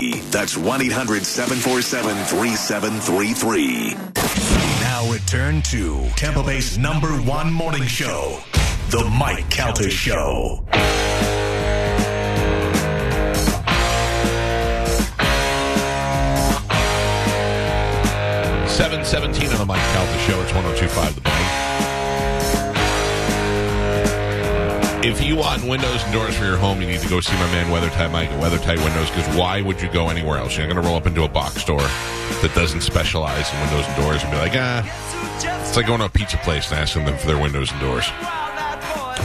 That's 1 800 747 3733. Now return to Tampa Bay's number one morning show, The Mike Calta Show. Seven seventeen on the Mike Calta Show. It's one zero two five the. If you want windows and doors for your home, you need to go see my man WeatherTight Mike at WeatherTight Windows. Because why would you go anywhere else? You're not going to roll up into a box store that doesn't specialize in windows and doors and be like, ah. It's like going to a pizza place and asking them for their windows and doors.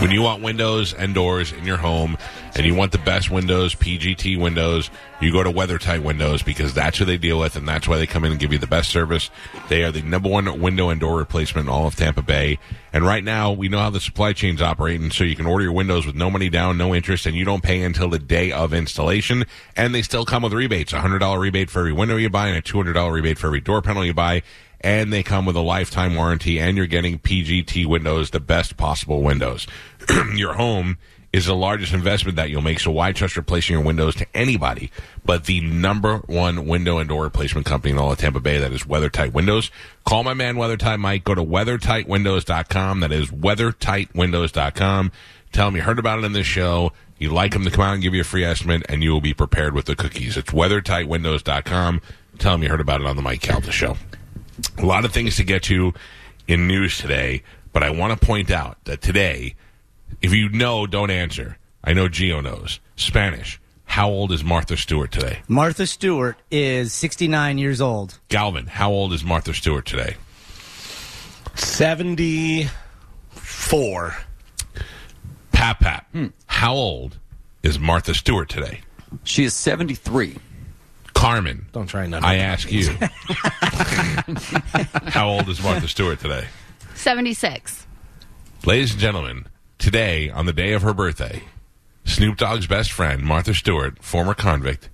When you want windows and doors in your home and you want the best windows, PGT windows, you go to WeatherTight Windows because that's who they deal with and that's why they come in and give you the best service. They are the number one window and door replacement in all of Tampa Bay. And right now, we know how the supply chain's operating, so you can order your windows with no money down, no interest, and you don't pay until the day of installation. And they still come with rebates a $100 rebate for every window you buy and a $200 rebate for every door panel you buy and they come with a lifetime warranty and you're getting PGT windows, the best possible windows. your home is the largest investment that you'll make, so why trust replacing your windows to anybody but the number one window and door replacement company in all of Tampa Bay that is WeatherTight Windows. Call my man WeatherTight Mike. Go to weathertightwindows.com. That is weathertightwindows.com. Tell him you heard about it in this show. You like him to come out and give you a free estimate, and you will be prepared with the cookies. It's weathertightwindows.com. Tell him you heard about it on the Mike Calta show. A lot of things to get to in news today, but I want to point out that today, if you know, don't answer. I know Gio knows. Spanish. How old is Martha Stewart today? Martha Stewart is 69 years old. Galvin, how old is Martha Stewart today? 74. Pap Pap, hmm. how old is Martha Stewart today? She is 73. Carmen, Don't try none. I ask you. how old is Martha Stewart today? 76. Ladies and gentlemen, today, on the day of her birthday, Snoop Dogg's best friend, Martha Stewart, former convict,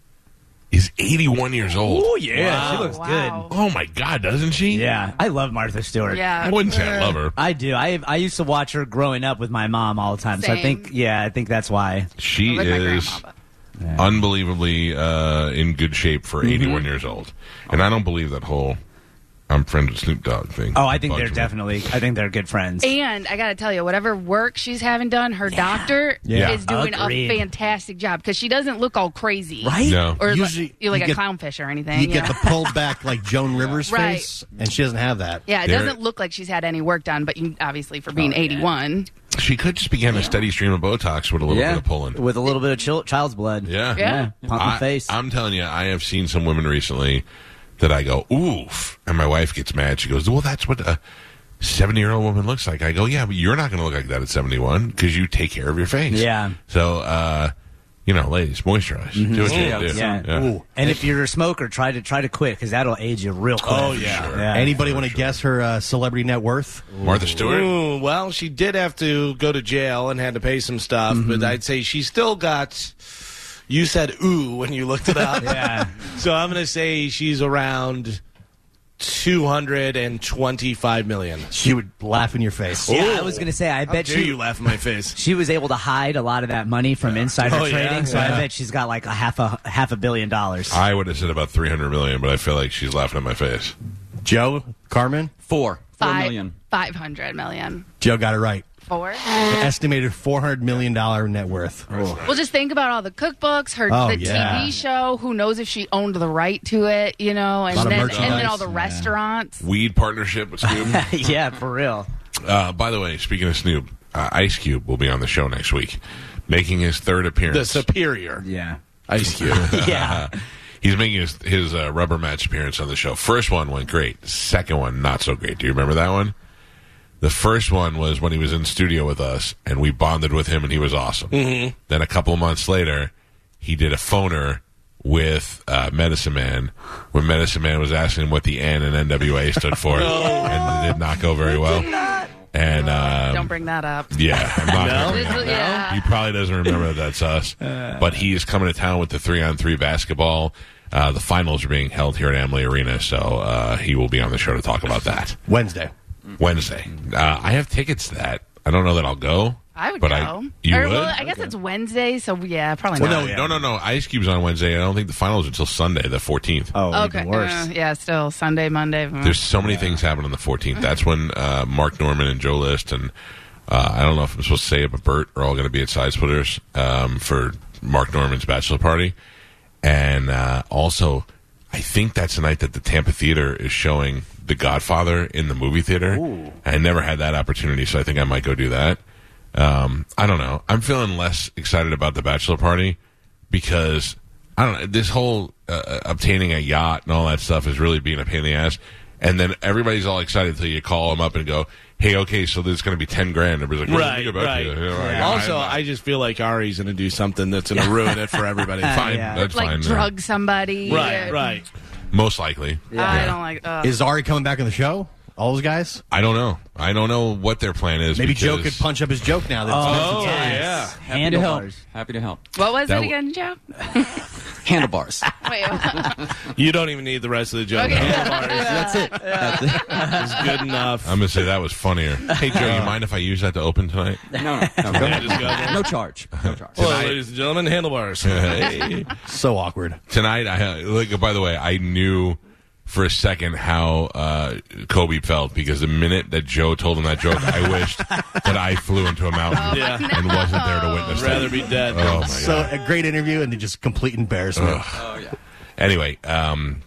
is 81 years old. Oh yeah, she looks Wow. Oh my God, doesn't she? Yeah, I love Martha Stewart. Yeah. I wouldn't say I love her. I do. I I used to watch her growing up with my mom all the time. So I think yeah, I think that's why. She is grandma, unbelievably uh, in good shape for Mm-hmm. 81 years old. And I don't believe that whole I'm friends with Snoop Dogg thing. Oh, I think they're definitely. I think they're good friends. And I got to tell you, whatever work she's having done, her doctor Yeah. is doing Agreed. a fantastic job because she doesn't look all crazy. Right? No. Or Usually like, you're like you a get- clownfish or anything. You get know? the pulled back like Joan Rivers Right. face, and she doesn't have that. yeah, it There- doesn't look like she's had any work done, but you obviously for Oh, being 81. She could just begin a steady stream of Botox with a little yeah, bit of pulling. with a little bit of chil- child's blood. Yeah. Yeah. pump I, the face. I'm telling you, I have seen some women recently that I go, oof. And my wife gets mad. She goes, well, that's what a 70 year old woman looks like. I go, yeah, but you're not going to look like that at 71 because you take care of your face. Yeah. So, uh, you know, ladies, moisturize. Do what you Yeah, do. yeah. Ooh. And if you're a smoker, try to try to quit because that'll age you real quick. Oh, yeah. Yeah. Anybody want to guess her uh, celebrity net worth? Martha Stewart? Ooh, well, she did have to go to jail and had to pay some stuff, but I'd say she still got. You said ooh when you looked it up. Yeah. So I'm going to say she's around 225 million. She would laugh in your face. Yeah, I was gonna say. I How bet dare she you laugh in my face? she was able to hide a lot of that money from insider Oh, yeah, trading. so yeah. I bet she's got like a half a half a billion dollars. I would have said about 300 million, but I feel like she's laughing in my face. Joe, Carmen, Four. Four Five, million. 500 million. Joe got it right. Four. Estimated four hundred million dollar net worth. Well, just think about all the cookbooks, her Oh, the yeah. TV show. Who knows if she owned the right to it? You know, and Lot of then and then all the restaurants. Weed partnership with Snoop. yeah, for real. uh, by the way, speaking of Snoop, uh, Ice Cube will be on the show next week, making his third appearance. The superior Yeah. Ice Cube. Yeah. He's making his, his uh, rubber match appearance on the show. First one went great. Second one, not so great. Do you remember that one? The first one was when he was in studio with us, and we bonded with him, and he was awesome. Mm-hmm. Then a couple of months later, he did a phoner with uh, Medicine Man, where Medicine Man was asking him what the N and NWA stood for, and it did not go very well. And um, Don't bring that up. yeah, I'm not gonna bring This is- that yeah. He probably doesn't remember that that's us. but he is coming to town with the three on three basketball. Uh, the finals are being held here at Amalie Arena, so uh, he will be on the show to talk about that Wednesday. Wednesday. Uh, I have tickets to that. I don't know that I'll go. I would but go. you or, would? Well, I guess it's Wednesday, so yeah, probably Well, not. no, no, no, no. Ice Cube's on Wednesday. I don't think the finals are until Sunday, the 14th. Oh, Okay. even worse. uh, yeah, still Sunday, Monday. mm. There's so many things happening on the 14th. That's when uh, Mark Normand and Joe List and uh, I don't know if I'm supposed to say it, but Bert are all going to be at Side Splitters um, for Mark Normand's bachelor party. And uh, also, I think that's the night that the Tampa Theater is showing The Godfather in the movie theater. I never had that opportunity, so I think I might go do that. Um, I don't know. I'm feeling less excited about the bachelor party because I don't know. This whole uh, obtaining a yacht and all that stuff is really being a pain in the ass. And then everybody's all excited until you call them up and go, "Hey, okay, so there's going to be ten grand." Everybody's like, "What do you think about right. you?" You know, like, Also, I- I just feel like Ari's going to do something that's going to ruin it for everybody. fine. yeah. That's like fine. drug somebody. Right, Uh, right. Most likely. I don't like. Uh, Is Ari coming back on the show? All those guys? I don't know. I don't know what their plan is. Maybe Joe could punch up his joke now. That Oh, Yes. yeah. Happy to help. Handlebars. Happy to help. what was That it again, Joe? Handlebars. Wait, You don't even need the rest of the joke. Okay. Handlebars That's it. That's it. is good enough. I'm going to say that was funnier. Hey, Joe, you uh, mind if I use that to open tonight? No, no, no. Go Yeah, go. No charge. No charge. Hello, ladies and gentlemen, handlebars. Hey. so awkward. tonight I like by the way I knew for a second how uh, Kobe felt because the minute that Joe told him that joke I wished that I flew into a mountain Yeah. and wasn't there to witness Rather it. be dead. Oh my So god. a great interview and then just complete embarrassment. Oh yeah. Anyway, um,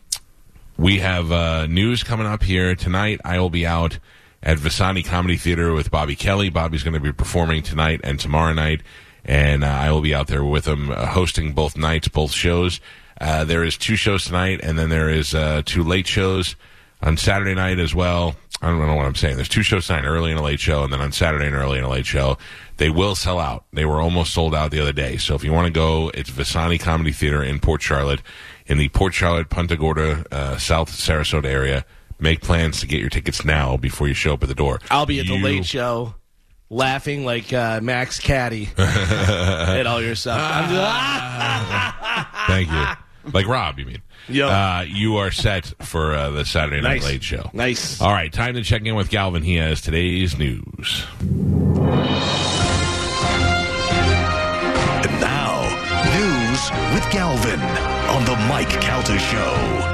we have uh, news coming up here tonight. I will be out at Visani Comedy Theater with Bobby Kelly. Bobby's going to be performing tonight and tomorrow night, and uh, I will be out there with him, uh, hosting both nights, both shows. Uh, there is two shows tonight, and then there is uh, two late shows on Saturday night as well. I don't know what I'm saying. There's two shows tonight, early and a late show, and then on Saturday and early and a late show. They will sell out. They were almost sold out the other day. So if you want to go, it's Visani Comedy Theater in Port Charlotte, in the Port Charlotte, Punta Gorda, uh, South Sarasota area. Make plans to get your tickets now before you show up at the door. I'll be at the late show laughing like uh, Max Cady at all your stuff. I'm just-! Thank you. Like Rob, you mean? Yo. Uh, you are set for uh, the Saturday night Nice. late show. Nice. All right, time to check in with Galvin. He has today's news. And now, news with Galvin on the Mike Calta Show.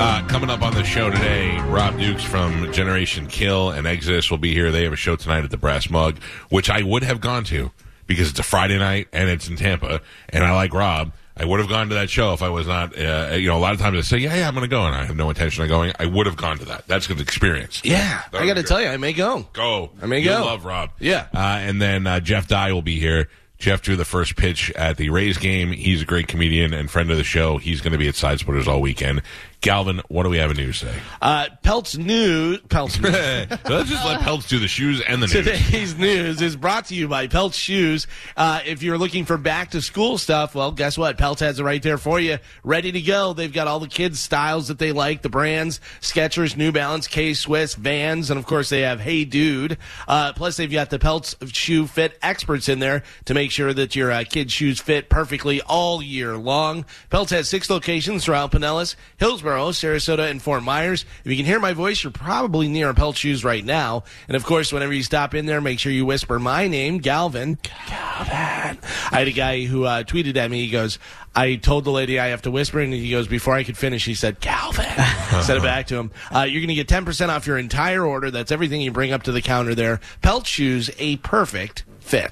Uh, coming up on the show today, Rob Dukes from Generation Kill and Exodus will be here. They have a show tonight at the Brass Mug, which I would have gone to because it's a Friday night and it's in Tampa. And I like Rob. I would have gone to that show if I was not, uh, you know, a lot of times I say, yeah, yeah, I'm going to go. And I have no intention of going. I would have gone to that. That's good experience. yeah, That I got to tell you, I may go. Go. I may You'll go. love Rob. Yeah. Uh, and then uh, Jeff Dye will be here. Jeff drew the first pitch at the Rays game. He's a great comedian and friend of the show. He's going to be at Side Splitters all weekend. Galvin, what do we have in news today? Uh, Peltz news. Peltz news. Let's just let Peltz do the shoes and the news. Today's news is brought to you by Pelt Shoes. Uh, if you're looking for back to school stuff, well, guess what? Pelt has it right there for you, ready to go. They've got all the kids' styles that they like, the brands: Skechers, New Balance, K Swiss, Vans, and of course they have Hey Dude. Uh, plus, they've got the Peltz shoe fit experts in there to make sure that your uh, kids' shoes fit perfectly all year long. Peltz has six locations throughout Pinellas, Hillsborough, Sarasota, and Fort Myers. If you can hear my voice, you're probably near a Pelt Shoes right now. And of course, whenever you stop in there, make sure you whisper my name, Galvin. Galvin. I had a guy who uh, tweeted at me. He goes, I told the lady I have to whisper, and he goes, before I could finish, he said, Galvin. Said it back to him. Uh, you're going to get 10% off your entire order. That's everything you bring up to the counter there. Pelt Shoes, a perfect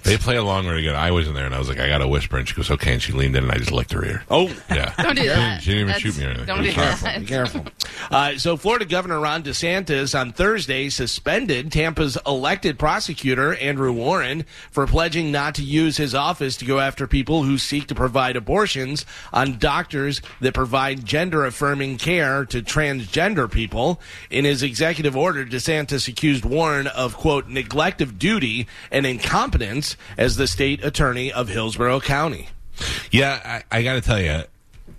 They play along really good. I was in there and I was like, I got to whisper. And she goes, okay. And she leaned in and I just licked her ear. Oh. Yeah. Don't do that. She didn't even shoot me or anything. Don't do was that. Be careful. Uh, so, Florida Governor Ron DeSantis on Thursday suspended Tampa's elected prosecutor, Andrew Warren, for pledging not to use his office to go after people who seek to provide abortions on doctors that provide gender affirming care to transgender people. In his executive order, DeSantis accused Warren of, quote, neglect of duty and incompetence as the state attorney of Hillsborough County. Yeah, I, I got to tell you,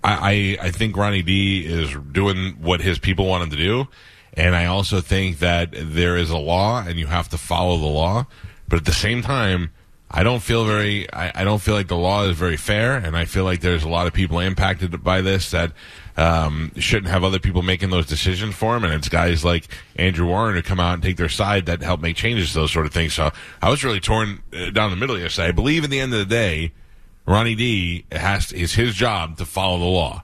I, I I think Ronnie D is doing what his people want him to do, and I also think that there is a law and you have to follow the law. But at the same time, I don't feel very. I, I don't feel like the law is very fair, and I feel like there's a lot of people impacted by this that um, shouldn't have other people making those decisions for him. And it's guys like Andrew Warren who come out and take their side that help make changes to those sort of things. So I was really torn uh, down the middle yesterday. I believe at the end of the day. Ronnie D has is his job to follow the law.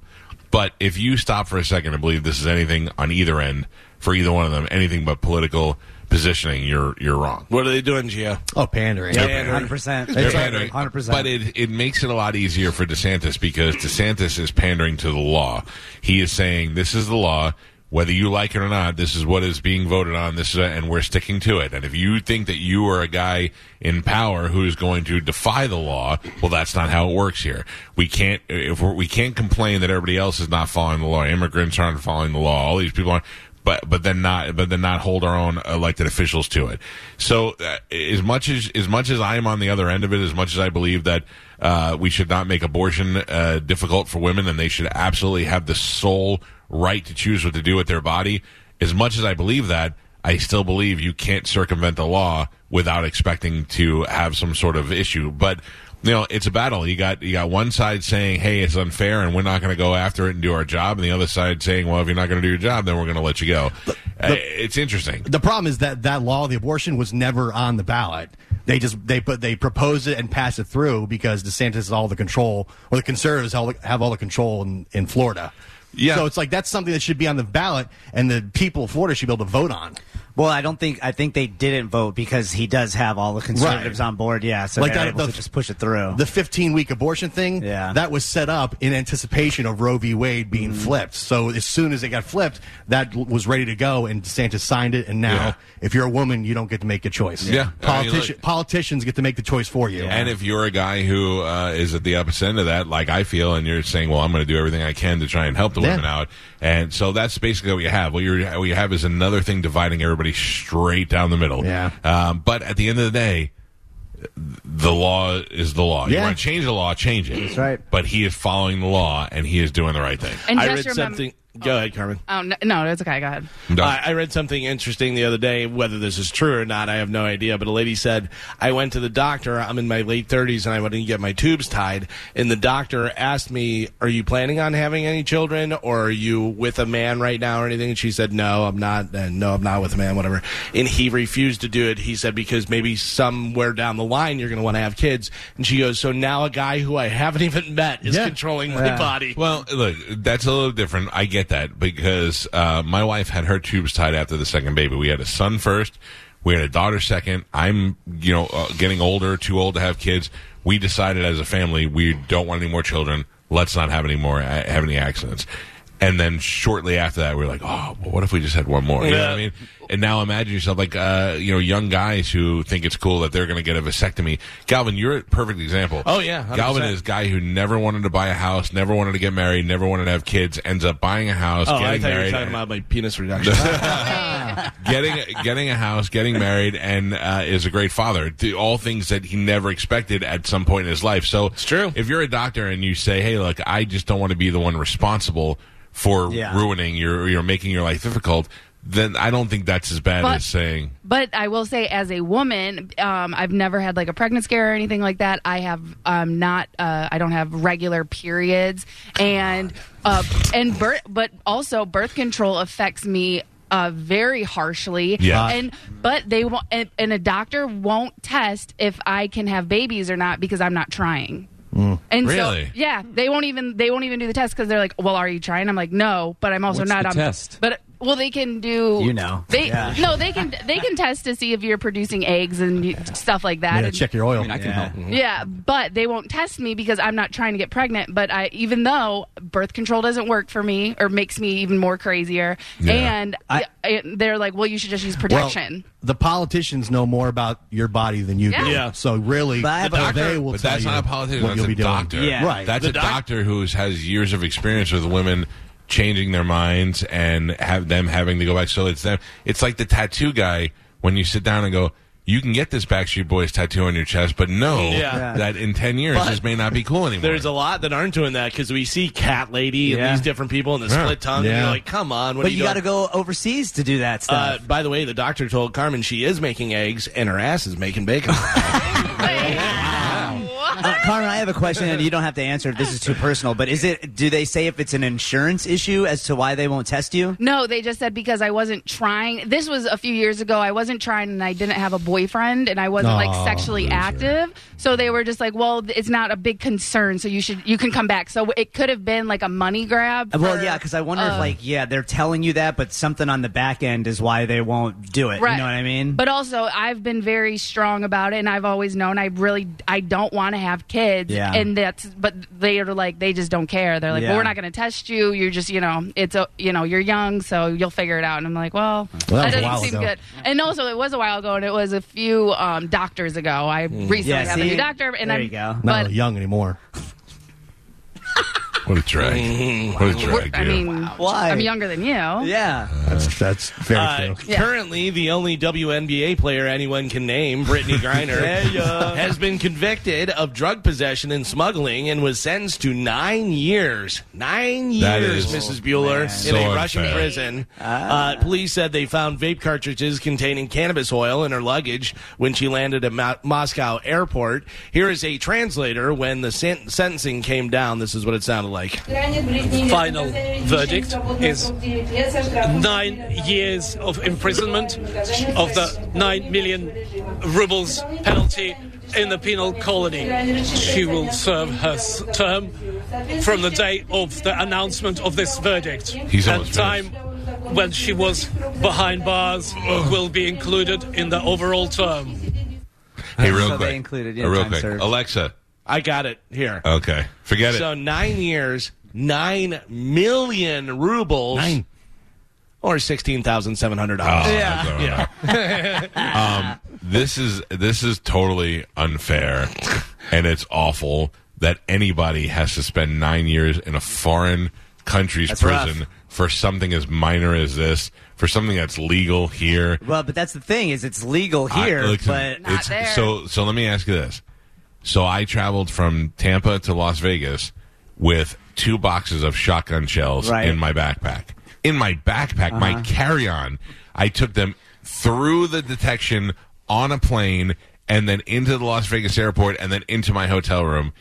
But if you stop for a second and believe this is anything on either end for either one of them, anything but political positioning, you're you're wrong. What are they doing, Gio? Oh, pandering. Hundred percent. They're pandering. Hundred percent. But it, it makes it a lot easier for DeSantis because DeSantis is pandering to the law. He is saying this is the law. Whether you like it or not, this is what is being voted on. This is, and we're sticking to it. And if you think that you are a guy in power who is going to defy the law, well, that's not how it works here. We can't if we're, we can't complain that everybody else is not following the law. Immigrants aren't following the law. All these people aren't. But but then not but then not hold our own elected officials to it. So uh, as much as as much as I am on the other end of it, as much as I believe that uh, we should not make abortion uh, difficult for women, and they should absolutely have the sole right to choose what to do with their body. As much as I believe that, I still believe you can't circumvent the law without expecting to have some sort of issue. But you know, it's a battle. You got you got one side saying, "Hey, it's unfair, and we're not going to go after it and do our job," and the other side saying, "Well, if you're not going to do your job, then we're going to let you go." Uh, it's interesting. The problem is that that law, the abortion, was never on the ballot. They just they put they proposed it and passed it through because DeSantis has all the control, or the conservatives have have all the control in, in Florida. Yeah. So it's like that's something that should be on the ballot, and the people of Florida should be able to vote on. Well, I don't think I think they didn't vote because he does have all the conservatives Right. on board. Yeah, so Like they're that- able the- to just push it through. The 15 week abortion thing, Yeah. that was set up in anticipation of Roe v. Wade being Mm-hmm. flipped. So as soon as it got flipped, that was ready to go, and DeSantis signed it. And now, Yeah. if you're a woman, you don't get to make a choice. Yeah. I mean, Politici- politicians get to make the choice for you. And if you're a guy who uh, is at the opposite end of that, like I feel, and you're saying, "Well, I'm going to do everything I can to try and help the Yeah. women out," and so that's basically what you have. What, you're, what you have is another thing dividing everybody straight down the middle. Yeah. Um, but at the end of the day, the law is the law. You Yeah. want to change the law, change it. That's right. But he is following the law, and he is doing the right thing. And I just read remember. something. Go ahead, Carmen. Oh no, no, it's okay. Go ahead. No. I, I read something interesting the other day. Whether this is true or not, I have no idea. But a lady said, I went to the doctor. I'm in my late 30s and I went to get my tubes tied. And the doctor asked me, Are you planning on having any children or are you with a man right now or anything? And she said, No, I'm not. And no, I'm not with a man, whatever. And he refused to do it. He said, Because maybe somewhere down the line you're going to want to have kids. And she goes, So now a guy who I haven't even met is Yeah. controlling my body. Well, look, that's a little different. I get that because uh, my wife had her tubes tied after the second baby. We had a son first. We had a daughter second. I'm, you know, uh, getting older, too old to have kids. We decided as a family we don't want any more children. Let's not have any more uh, have any accidents. And then shortly after that, we were like, oh, well, what if we just had one more? You know what I Yeah. mean? And now imagine yourself like, uh, you know, young guys who think it's cool that they're going to get a vasectomy. Galvin, you're a perfect example. Oh, yeah, 100%. Galvin is a guy who never wanted to buy a house, never wanted to get married, never wanted to have kids, ends up buying a house, Oh, I getting thought you were married, talking about my penis reduction. getting getting a house, getting married, and uh, is a great father. All things that he never expected at some point in his life. So it's true. If you're a doctor and you say, "Hey, look, I just don't want to be the one responsible for Yeah. ruining your, making your life difficult," then I don't think that's as bad But- as saying. But I will say, as a woman, um, I've never had like a pregnant scare or anything like that. I have um, not. Uh, I don't have regular periods, and uh, and birth. But also, birth control affects me. Uh, very harshly, Yeah. and but they won't, and, and a doctor won't test if I can have babies or not because I'm not trying. And Really? so, yeah, they won't even they won't even do the test because they're like, "Well, are you trying?" I'm like, "No," but I'm also What's not. the I'm, test? But well, they can do. You know. they Yeah. no, they can they can test to see if you're producing eggs and you- stuff like that. Yeah, And- check your oil. I mean, I can Yeah. help. Mm-hmm. yeah, but they won't test me because I'm not trying to get pregnant. But I, even though birth control doesn't work for me or makes me even more crazier, Yeah. and I- I- they're like, "Well, you should just use Well, protection." the politicians know more about your body than you do. Yeah. Yeah. So really, But the doctor, they will but tell that's you not a politician. what That's you'll a be doing. doctor. Yeah. Right. That's The a doc- doctor who has years of experience with women changing their minds and have them having to go back. So it's them. It's like the tattoo guy when you sit down and go, you can get this Backstreet Boys tattoo on your chest, but no, Yeah. that in 10 years, But this may not be cool anymore. There's a lot that aren't doing that because we see Cat Lady and these different people in the Yeah. split tongue. And you're like, come on, what But are you, you got to go overseas to do that Uh, stuff. by the way, the doctor told Carmen she is making eggs and her ass is making bacon. Uh, Carmen, I have a question, and you don't have to answer if this is too personal. But is it? Do they say if it's an insurance issue as to why they won't test you? No, they just said because I wasn't trying. This was a few years ago. I wasn't trying, and I didn't have a boyfriend, and I wasn't like Aw, sexually active. So they were just like, "Well, it's not a big concern, so you should you can come back." So it could have been like a money grab. well, yeah, because I wonder if uh, like yeah, they're telling you that, but something on the back end is why they won't do it. Right. You know what I mean? But also, I've been very strong about it, and I've always known I really I don't want to have kids. Yeah. And that's but they are like they just don't care. They're like, Yeah. well, we're not going to test you. You're just you know it's a you know you're young, so you'll figure it out. And I'm like, well, Well, that that doesn't seem ago. good. And also, it was a while ago, and it was a few um, doctors ago. I recently Mm. Yeah, have a new doctor, and There I'm you go. Not but young anymore. What a drag. What a drag, I dude. mean, Why? I'm younger than you. yeah. That's that's very Uh, true. Currently, the only WNBA player anyone can name, Brittney Griner, has been convicted of drug possession and smuggling and was sentenced to nine years. Nine That years, is- Mrs. Bueller, in So a Russian unfair. prison. Uh, police said they found vape cartridges containing cannabis oil in her luggage when she landed at Mo- Moscow airport. Here is a translator when the sen- sentencing came down. This is what it sounded like. Final verdict is nine years of imprisonment of the nine million rubles penalty in the penal colony. She will serve her s- term from the day of the announcement of this verdict. He's and almost time when she was behind bars will be included in the overall term. Hey, real So they quick. included, yeah, real quick. served. Alexa. I got it here. Okay. Forget it. So nine years, nine million rubles, Nine. or sixteen thousand seven hundred Oh, dollars. yeah. um, this is this is totally unfair, and it's awful that anybody has to spend nine years in a foreign country's That's prison rough. for something as minor as this, for something that's legal here. Well, but that's the thing is it's legal I- here, listen, but Not it's there. so. So let me ask you this: So I traveled from Tampa to Las Vegas with two boxes of shotgun shells Right. Uh-huh. in my backpack. In my backpack, my carry-on, I took them through the detection on a plane and then into the Las Vegas airport and then into my hotel room.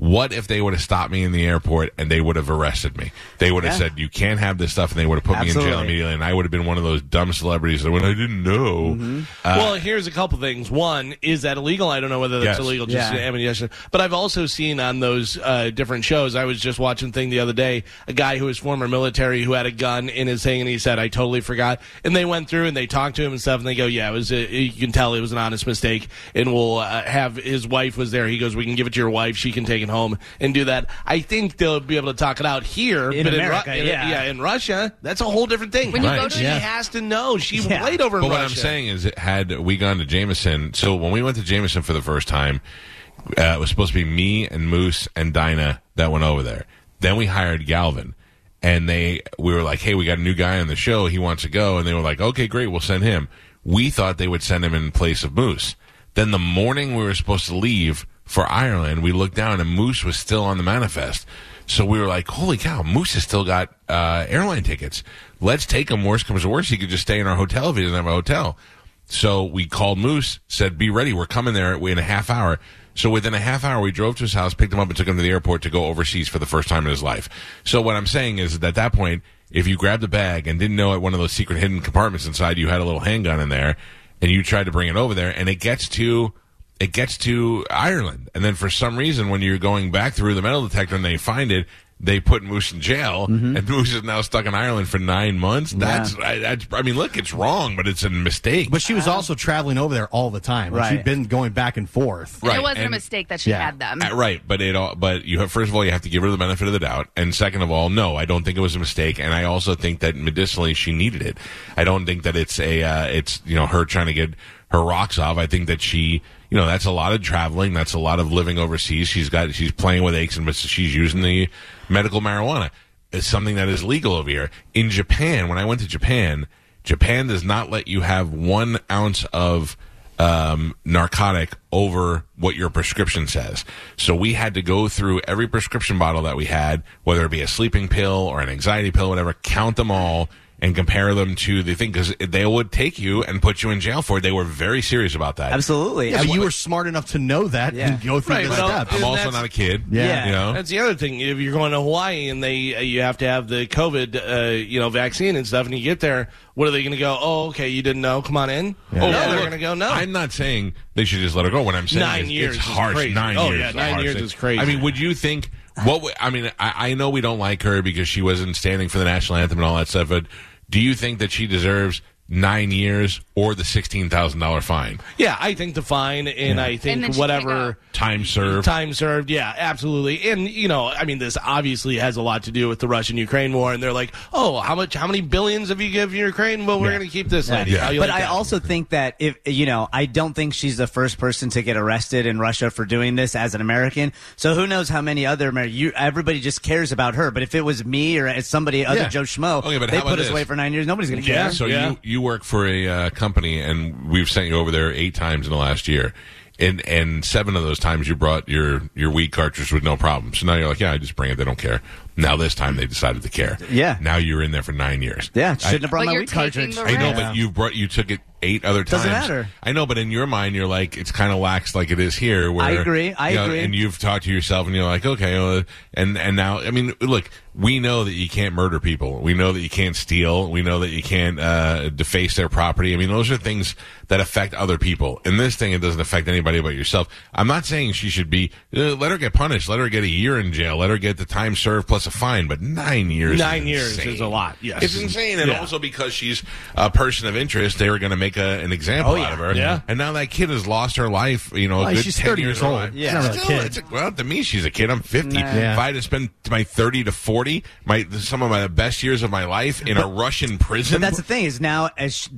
What if they would have stopped me in the airport and they would have arrested me? They would have Yeah. said, "You can't have this stuff," and they would have put me in jail immediately. And I would have been one of those dumb celebrities that went, "I didn't know." Mm-hmm. Uh, well, here's a couple things. One, is that illegal? I don't know whether that's Yes. illegal. Just Yeah. I yes, but I've also seen on those uh, different shows. I was just watching thing the other day. A guy who was former military who had a gun in his thing, and he said, "I totally forgot." And they went through and they talked to him and stuff, and they go, "Yeah, it was. A, you can tell it was an honest mistake." And we'll uh, have his wife was there. He goes, "We can give it to your wife. She can take it home and do that." I think they'll be able to talk it out here, In but America, in, Ru- yeah. yeah, in Russia, that's a whole different thing. When you Right. go to she Yeah. has to know. She Yeah. played over in But what Russia. I'm saying is, had we gone to Jameson, so when we went to Jameson for the first time, uh, it was supposed to be me and Moose and Dinah that went over there. Then we hired Galvin, and they we were like, "Hey, we got a new guy on the show. He wants to go," and they were like, "Okay, great, we'll send him." We thought they would send him in place of Moose. Then the morning we were supposed to leave for Ireland, we looked down and Moose was still on the manifest. So we were like, "Holy cow, Moose has still got uh, airline tickets. Let's take him. Worst comes to worst, he could just stay in our hotel if he doesn't have a hotel." So we called Moose, said, "Be ready. We're coming there in a half hour." So within a half hour, we drove to his house, picked him up, and took him to the airport to go overseas for the first time in his life. So what I'm saying is that at that point, if you grabbed a bag and didn't know at one of those secret hidden compartments inside you had a little handgun in there, and you tried to bring it over there, and it gets to it gets to Ireland, and then for some reason, when you're going back through the metal detector and they find it, they put Moose in jail, and Moose is now stuck in Ireland for nine months. That's, I, that's, I mean, look, it's wrong, but it's a mistake. But she was also traveling over there all the time. Right. She'd been going back and forth. And it wasn't a mistake that she Yeah. had them. Uh, right, but it all, but you have first of all you have to give her the benefit of the doubt, and second of all, no, I don't think it was a mistake, and I also think that medicinally she needed it. I don't think that it's a uh, it's you know her trying to get her rocks off. I think that she you know that's a lot of traveling, that's a lot of living overseas. She's got she's playing with aches, and but she's using the medical marijuana. It's something that is legal over here in Japan. When I went to Japan, Japan does not let you have one ounce of um, narcotic over what your prescription says. So we had to go through every prescription bottle that we had, whether it be a sleeping pill or an anxiety pill, whatever, count them all and compare them to the thing because they would take you and put you in jail for it. They were very serious about that. Absolutely. Yeah, I you were smart enough to know that Yeah. and go through Right, the well, steps. I'm also not a kid. Yeah. You know? That's the other thing. If you're going to Hawaii and they uh, you have to have the COVID, uh, you know, vaccine and stuff, and you get there, what are they going to go? Oh, okay, you didn't know. Come on in. Oh, no, look, they're going to go. No, I'm not saying they should just let her go. What I'm saying Nine is years it's is harsh. crazy. Nine Oh, years. yeah, nine years thing. is crazy. I mean, would you think what? w- I mean, I, I know we don't like her because she wasn't standing for the national anthem and all that stuff. But do you think that she deserves nine years or the sixteen thousand dollar fine? yeah, I think the fine, and I think And then she can't whatever. Time served. Time served, yeah, absolutely. And you know, I mean, this obviously has a lot to do with the Russian-Ukraine war. And they're like, "Oh, how much? How many billions have you given Ukraine? Well, we're going to keep this lady." Yeah. How But like I that? also think that if you know, I don't think she's the first person to get arrested in Russia for doing this as an American. So who knows how many other Amer- you everybody just cares about her. But if it was me or somebody other Yeah. Joe Schmo, Okay, but they put us this? away for nine years. Nobody's going to Yeah. care. So Yeah. you you work for a uh, company, and we've sent you over there eight times in the last year. And, and seven of those times you brought your, your weed cartridge with no problem. So now you're like, yeah, I just bring it. They don't care. Now this time they decided to care. Yeah. Now you're in there for nine years. Yeah, shouldn't I- have brought my you're weed cartridge. I know, but you brought you took it eight other times. Doesn't matter. I know, but in your mind, you're like it's kind of lax, like it is here. Where I agree, I you know, agree. And you've talked to yourself, and you're like, okay, well, and and now, I mean, look, we know that you can't murder people. We know that you can't steal. We know that you can't uh, deface their property. I mean, those are things that affect other people. In this thing, it doesn't affect anybody but yourself. I'm not saying she should be. Uh, let her get punished. Let her get a year in jail. Let her get the time served plus a fine. But nine years. Nine is years insane. is a lot, yes. it's insane. And Yeah. also because she's a person of interest, they were going to make a, an example Oh, yeah. out of her. Yeah. And now that kid has lost her life. You know, a Well, good she's 10 30 years years old. Yeah. She's not a Still, kid. well, to me, she's a kid. I'm 50. Nah. Yeah. If I had to spend my 30 to 40, my some of my best years of my life in a Russian prison. But that's the thing is now as sh-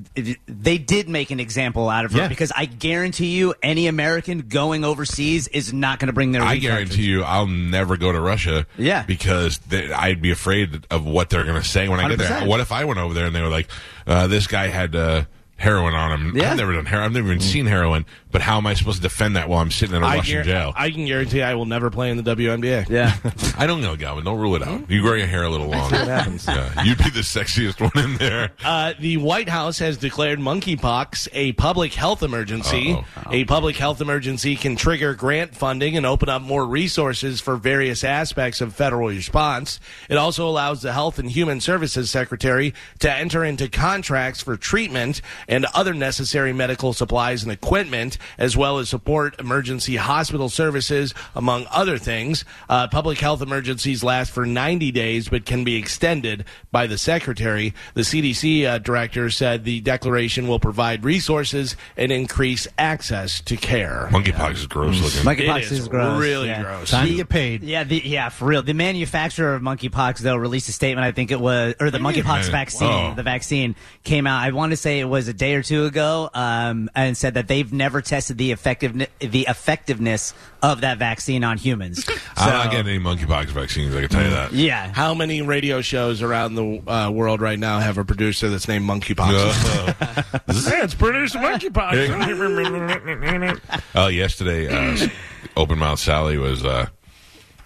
they did make an example out of her because I guarantee you any American going overseas is not going to bring their. I guarantee you, I'll never go to Russia. Yeah. because they, I'd be afraid of what they're going to say when I get there. 100%. What if I went over there and they were like, uh, "This guy had uh, heroin on him"? Yeah. I've never done heroin. I've never even seen heroin. But how am I supposed to defend that while I'm sitting in a I, Russian guar- jail? I can guarantee I will never play in the WNBA. Yeah. I don't know, Galvin. Don't rule it out. You grow your hair a little longer. Yeah, you'd be the sexiest one in there. Uh, the White House has declared monkeypox a public health emergency. Uh-oh. A public health emergency can trigger grant funding and open up more resources for various aspects of federal response. It also allows the Health and Human Services Secretary to enter into contracts for treatment and other necessary medical supplies and equipment, as well as support emergency hospital services, among other things. Uh, public health emergencies last for 90 days, but can be extended by the secretary. The CDC uh, director said the declaration will provide resources and increase access to care. Monkeypox is gross looking. Monkeypox It is is gross. really yeah. gross. Time to get paid. Yeah, the, yeah, for real. The manufacturer of monkeypox though released a statement. I think it was, or the monkeypox vaccine. Oh. The vaccine came out. I want to say it was a day or two ago, um, and said that they've never tested the effectiveness the effectiveness of that vaccine on humans. I'm not getting any monkeypox vaccines. I can tell you that. Yeah. How many radio shows around the uh, world right now have a producer that's named Monkeypox? hey, it's producer Monkeypox. Oh, yesterday, uh, Open Mouth Sally was. Uh,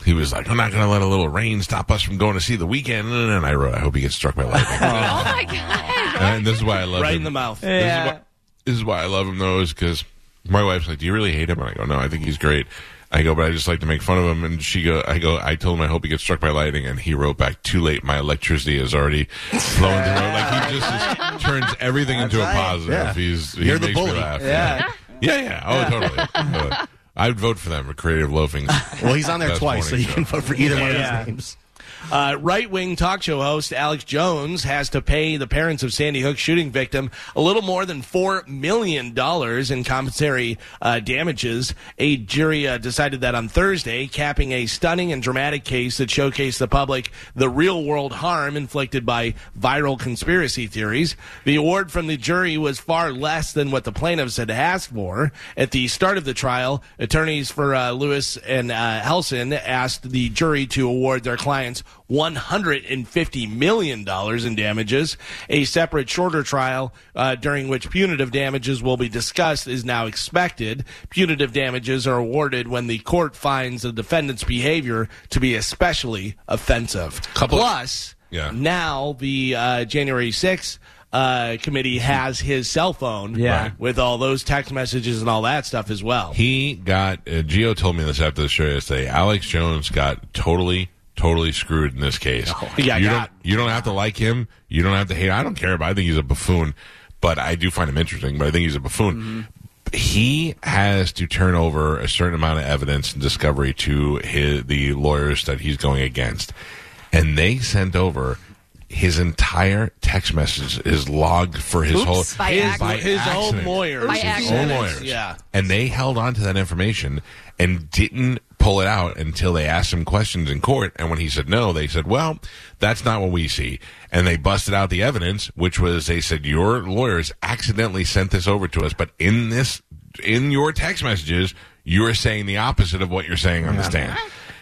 he was like, "I'm not going to let a little rain stop us from going to see the Weeknd." And I wrote, "I hope he gets struck by lightning." Oh my god! and this is why I love right him. in the mouth. This, is why, this is why I love him, though, is because my wife's like, "Do you really hate him?" And I go, "No, I think he's great." I go, but I just like to make fun of him. And she go, I go, I told him I hope he gets struck by lightning, and he wrote back, "Too late. My electricity is already flowing through." Like he just is, turns everything into a positive. Yeah. He's he You're the makes me bully. laugh. Yeah. yeah, yeah. Oh, totally. Uh, I'd vote for them for creative loafing. Well, he's on there Best twice, so you show. can vote for either one of his names. Uh, right wing talk show host Alex Jones has to pay the parents of Sandy Hook shooting victim a little more than $4 million in compensatory uh, damages. A jury uh, decided that on Thursday, capping a stunning and dramatic case that showcased the public the real world harm inflicted by viral conspiracy theories. The award from the jury was far less than what the plaintiffs had asked for. At the start of the trial, attorneys for uh, Lewis and uh, Heslin asked the jury to award their clients $150 million in damages. A separate, shorter trial uh, during which punitive damages will be discussed is now expected. Punitive damages are awarded when the court finds the defendant's behavior to be especially offensive. Couple- Plus, Yeah. now the uh, January 6th uh, committee has his cell phone Yeah. Right. with all those text messages and all that stuff as well. He got. Uh, Gio told me this after the show yesterday. Alex Jones got totally, totally screwed in this case. He got you don't. You don't have to like him. You don't have to hate. I don't care. But I think he's a buffoon. But I do find him interesting. But I think he's a buffoon. Mm-hmm. He has to turn over a certain amount of evidence and discovery to his, the lawyers that he's going against, and they sent over. His entire text message is logged for his whole By his accident. his own accident. lawyers. By His accident. own lawyers. Yeah. And they held on to that information and didn't pull it out until they asked him questions in court. And when he said no, they said, well, that's not what we see. And they busted out the evidence, which was they said, your lawyers accidentally sent this over to us, but in this, in your text messages, you're saying the opposite of what you're saying on the stand.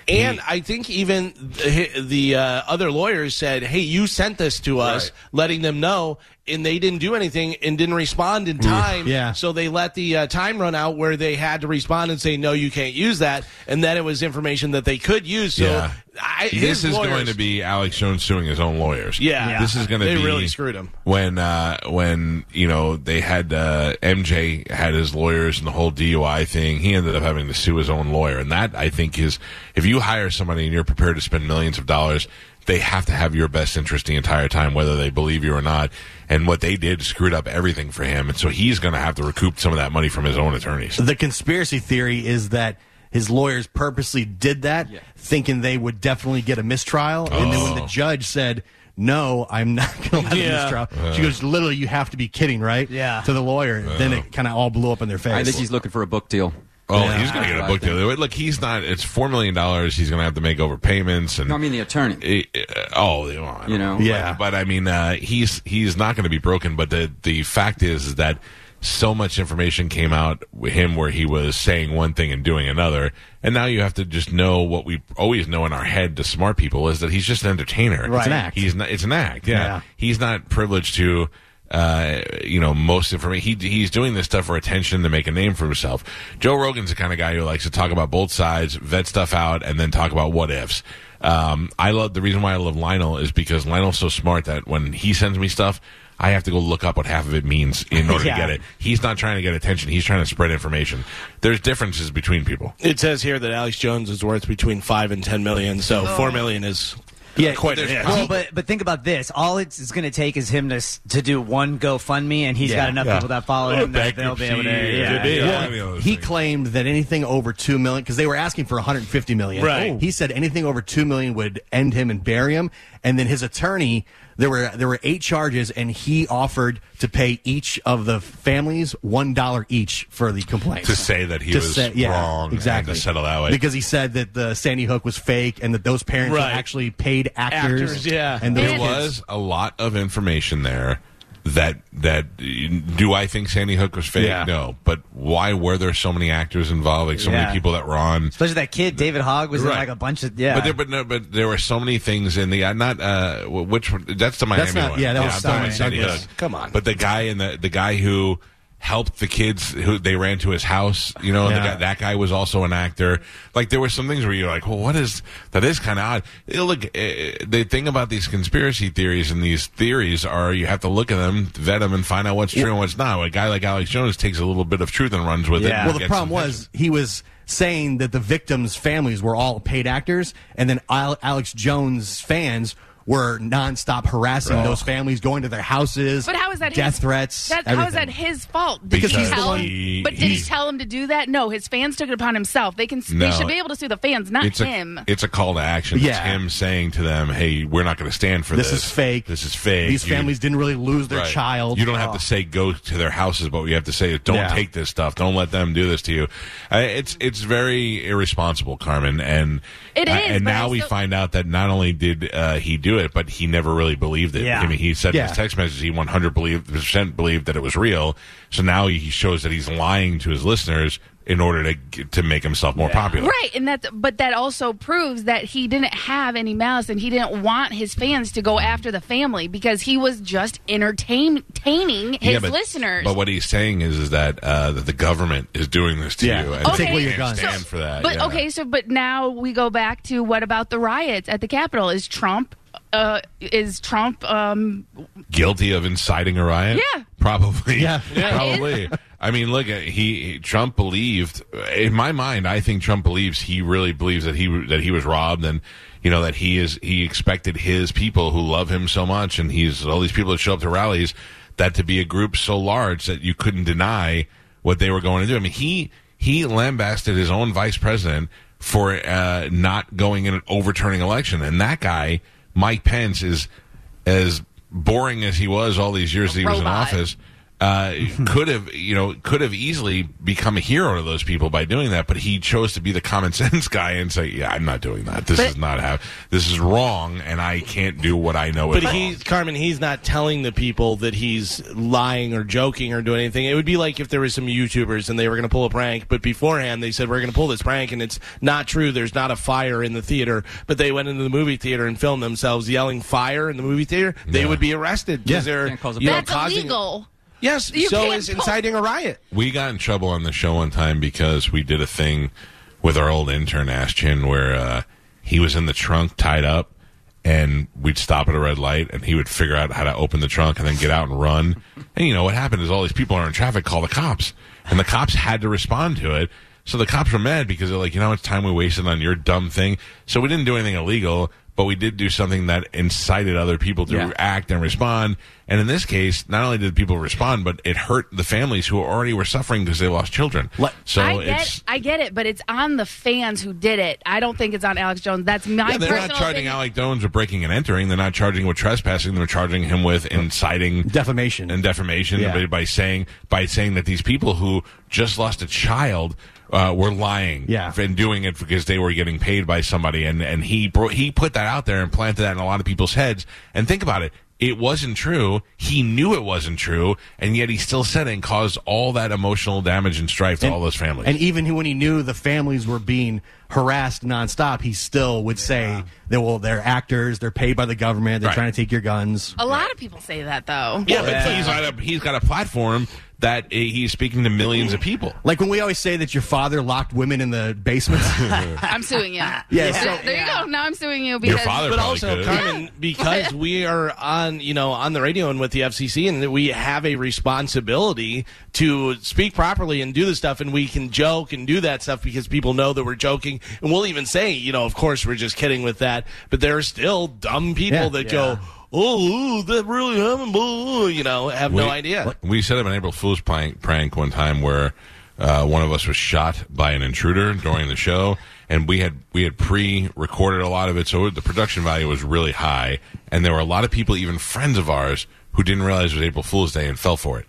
And I think even the, the uh, other lawyers said, "Hey, you sent this to us, Right. letting them know," and they didn't do anything and didn't respond in time. Yeah. So they let the uh, time run out where they had to respond and say, "No, you can't use that," and then it was information that they could use. So Yeah. I, this is lawyers- going to be Alex Jones suing his own lawyers. Yeah. Yeah. this is going to be really screwed him. when uh, when you know they had uh, MJ had his lawyers and the whole DUI thing. He ended up having to sue his own lawyer, and that I think is if you hire somebody and you're prepared to spend millions of dollars. They have to have your best interest the entire time, whether they believe you or not. And what they did screwed up everything for him, and so he's going to have to recoup some of that money from his own attorneys. The conspiracy theory is that his lawyers purposely did that, thinking they would definitely get a mistrial. And then when the Oh. judge said, no, I'm not going to have Yeah. a mistrial, she uh. goes, literally, you have to be kidding, right? Yeah. To the lawyer. Then uh. it kind of all blew up in their face. I think he's looking for a book deal. Oh, Yeah. he's going to get a book think- deal. Look, he's not. It's four million dollars. He's going to have to make over payments, and No, I mean the attorney. Uh, oh, well, You know? Yeah. But, but I mean, uh, he's he's not going to be broken. But the the fact is, is that so much information came out with him where he was saying one thing and doing another, and now you have to just know what we always know in our head to smart people is that he's just an entertainer. Right. It's an act. He's not. It's an act. Yeah. Yeah. He's not privileged to. Uh, you know, most information. He he's doing this stuff for attention to make a name for himself. Joe Rogan's the kind of guy who likes to talk about both sides, vet stuff out, and then talk about what ifs. Um, I love the reason why I love Lionel is because Lionel's so smart that when he sends me stuff, I have to go look up what half of it means in order Yeah. to get it. He's not trying to get attention; he's trying to spread information. There's differences between people. It says here that Alex Jones is worth between five and ten million. So four million is Yeah, quite a there's hit. Well, but but think about this. All it's, it's going to take is him to to do one GoFundMe, and he's Yeah. got enough Yeah. people that follow him that they'll be able to. Bankruptcy, Yeah, yeah. yeah. Any of those he claimed that anything over two million because they were asking for 150 million. Right. He said anything over two million would end him and bury him. And then his attorney, there were there were eight charges, and he offered to pay each of the families one dollar each for the complaints. To say that he To was say- yeah, wrong and exactly to settle that way. because he said that the Sandy Hook was fake and that those parents Right. were actually paid actors. Actors, yeah. and There was a lot of information there that that do I think Sandy Hook was fake? Yeah. No, but why were there so many actors involved? Like so Yeah. many people that were on. Especially that kid David Hogg was in like a bunch of yeah. But there, but no, but there were so many things in the uh, not uh which that's the Miami not- one. yeah, that was I'm Stein. Sandy Hook. Come on. But the guy in the the guy who helped the kids who they ran to his house, you know, the Yeah. guy, that guy was also an actor. Like there were some things where you're like, well, what is that? Is kind of odd. You know, look, uh, the thing about these conspiracy theories and these theories are you have to look at them, vet them, and find out what's true and what's not. A guy like Alex Jones takes a little bit of truth and runs with it. Yeah. and Well, the problem was he was saying that the victims' families were all paid actors, and then Alex Jones fans were nonstop harassing those families, going to their houses. But how is that death his, threats? That, how is that his fault? Did Because he he's the tell one- him? he- but did he tell him to do that? No, his fans took it upon himself. They can. No. They should be able to sue the fans, not it's a, him. It's a call to action. It's him saying to them, "Hey, we're not going to stand for This this. is fake. This is fake. These You- families didn't really lose their Right. child. You don't have to say go to their houses, but what you have to say don't Yeah. take this stuff. Don't let them do this to you. Uh, it's it's very irresponsible, Carmen. And It uh, and now I we find out that not only did uh, he do it, but he never really believed it. Yeah. I mean, he said in his text message he 100 percent believed that it was real. So now he shows that he's lying to his listeners in order to to make himself more popular. Right, and that's but that also proves that he didn't have any malice and he didn't want his fans to go after the family because he was just entertaining his Yeah, but, listeners. But what he's saying is, is that uh, that the government is doing this to Yeah. you, and Okay. Take away you can't guns. stand for that. But yeah. okay, so but now we go back to what about the riots at the Capitol? Is Trump uh, is Trump um, guilty of inciting a riot? Yeah. Probably. Yeah. probably. I mean, look, he, he Trump believed. In my mind, I think Trump believes he really believes that he that he was robbed, and you know that he is he expected his people who love him so much, and he's all these people that show up to rallies, that to be a group so large that you couldn't deny what they were going to do. I mean, he he lambasted his own vice president for uh, not going in and overturning election, and that guy, Mike Pence, is as boring as he was all these years that he was in office. Uh, could have you know could have easily become a hero to those people by doing that, but he chose to be the common sense guy and say, "Yeah, I'm not doing that. This But- is not how. This is wrong, and I can't do what I know But wrong." he's Carmen. He's not telling the people that he's lying or joking or doing anything. It would be like if there was some YouTubers and they were going to pull a prank, but beforehand they said we're going to pull this prank, and it's not true. There's not a fire in the theater, but they went into the movie theater and filmed themselves yelling fire in the movie theater. They Yeah. would be arrested because they're Can't cause a you know, that's causing- illegal? Yes, You so can't is pull- inciting a riot. We got in trouble on the show one time because we did a thing with our old intern Ashton where uh, he was in the trunk tied up, and we'd stop at a red light, and he would figure out how to open the trunk and then get out and run. And you know what happened is all these people are in traffic call the cops, and the cops had to respond to it. So the cops were mad because they're like, you know, how much time we wasted on your dumb thing. So we didn't do anything illegal, but we did do something that incited other people to Yeah. act and respond. And in this case, not only did people respond, but it hurt the families who already were suffering because they lost children. So I it's get, I get it, but it's on the fans who did it. I don't think it's on Alex Jones. That's my yeah, they're personal not charging opinion. Alex Jones with breaking and entering. They're not charging him with trespassing. They're charging him with inciting Defamation. and defamation Yeah. by, by saying by saying that these people who just lost a child uh, were lying Yeah. and doing it because they were getting paid by somebody. And and he bro- he put that out there and planted that in a lot of people's heads. And think about it. It wasn't true. He knew it wasn't true. And yet he still said it and caused all that emotional damage and strife to all those families. And even when he knew the families were being harassed nonstop, he still would say that well, they're actors, they're paid by the government, they're Right. trying to take your guns. A lot of people say that though. yeah but he's got a he's got a platform that he's speaking to millions of people Like when we always say that your father locked women in the basement. I'm suing you. Yeah, So, so- there you go. Now I'm suing you your because father but probably also could. Carmen, because we are on you know on the radio and with the FCC, and we have a responsibility to speak properly and do the stuff, and we can joke and do that stuff because people know that we're joking, and we'll even say, you know, of course we're just kidding with that, but there are still dumb people Yeah. that go. Oh, that really happened. boo," You know, have no idea. We set up an April Fool's prank, prank one time where uh, one of us was shot by an intruder during the show, and we had we had pre-recorded a lot of it, so the production value was really high, and there were a lot of people, even friends of ours, who didn't realize it was April Fool's Day and fell for it.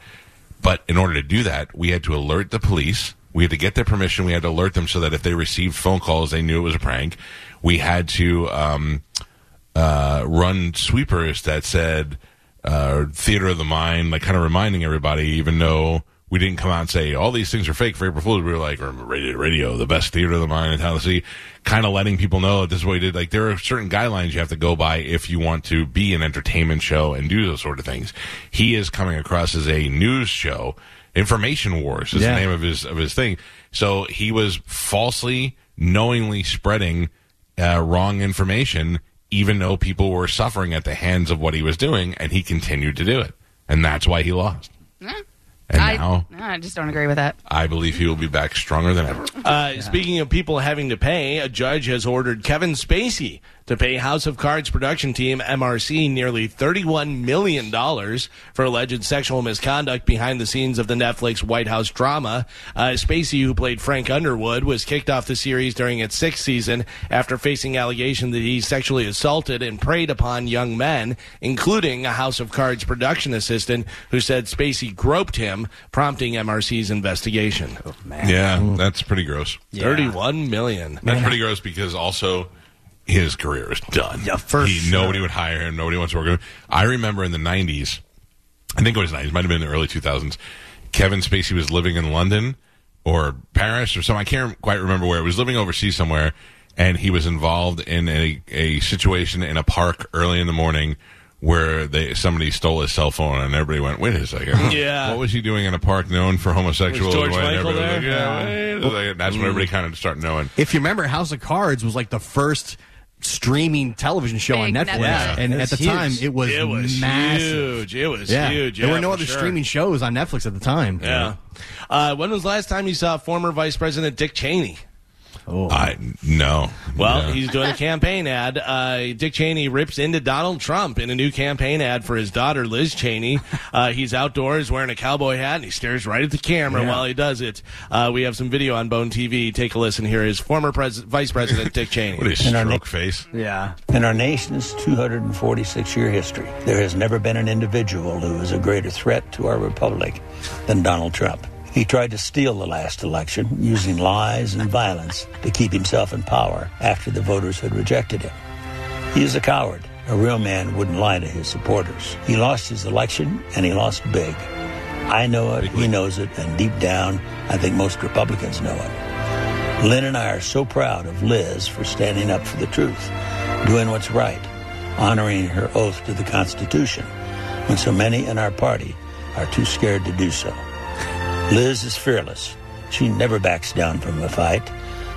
But in order to do that, we had to alert the police. We had to get their permission. We had to alert them so that if they received phone calls, they knew it was a prank. We had to um, uh, run sweepers that said uh, theater of the mind, like kind of reminding everybody, even though we didn't come out and say all these things are fake for April Fools. We were like, radio, radio, the best theater of the mind in Tennessee, kind of letting people know that this is what we did. Like there are certain guidelines you have to go by if you want to be an entertainment show and do those sort of things. He is coming across as a news show. Information Wars is Yeah. the name of his of his thing. So he was falsely, knowingly spreading uh, wrong information, even though people were suffering at the hands of what he was doing, and he continued to do it, and that's why he lost. And I, now I just don't agree with that. I believe he will be back stronger than ever. Uh, Speaking of people having to pay, a judge has ordered Kevin Spacey to pay House of Cards production team MRC nearly $31 million for alleged sexual misconduct behind the scenes of the Netflix White House drama. Uh, Spacey, who played Frank Underwood, was kicked off the series during its sixth season after facing allegations that he sexually assaulted and preyed upon young men, including a House of Cards production assistant who said Spacey groped him, prompting MRC's investigation. Yeah, that's pretty gross. Thirty-one million. That's pretty gross because also his career is done. Yeah, for he, sure. Nobody would hire him. Nobody wants to work with him. I remember in the '90s, I think it was '90s, might have been in the early 2000s. Kevin Spacey was living in London, or Paris or something. I can't quite remember where. He was living overseas somewhere, and he was involved in a, a situation in a park early in the morning where they somebody stole his cell phone, and everybody went, "Wait a second, Yeah. what was he doing in a park known for homosexuals?" Was George Michael everybody like, there? yeah, wait a second. That's when everybody kind of started knowing. If you remember, House of Cards was like the first streaming television show on Big Netflix, Netflix. and It at was the time it was, It was massive. huge. It was Yeah. huge. there were no other sure. streaming shows on Netflix at the time. Yeah. Uh, when was the last time you saw former Vice President Dick Cheney? I no. Well, No. he's doing a campaign ad. Uh, Dick Cheney rips into Donald Trump in a new campaign ad for his daughter, Liz Cheney. Uh, he's outdoors wearing a cowboy hat and he stares right at the camera while he does it. Uh, we have some video on Bone TV. Take a listen. Here is former pres- Vice President Dick Cheney. what is In our stroke face? Yeah. In our nation's 246 year history, there has never been an individual who is a greater threat to our republic than Donald Trump. He tried to steal the last election using lies and violence to keep himself in power after the voters had rejected him. He is a coward. A real man wouldn't lie to his supporters. He lost his election and he lost big. I know it, he knows it, and deep down, I think most Republicans know it. Lynne and I are so proud of Liz for standing up for the truth, doing what's right, honoring her oath to the Constitution, when so many in our party are too scared to do so. Liz is fearless. She never backs down from a fight.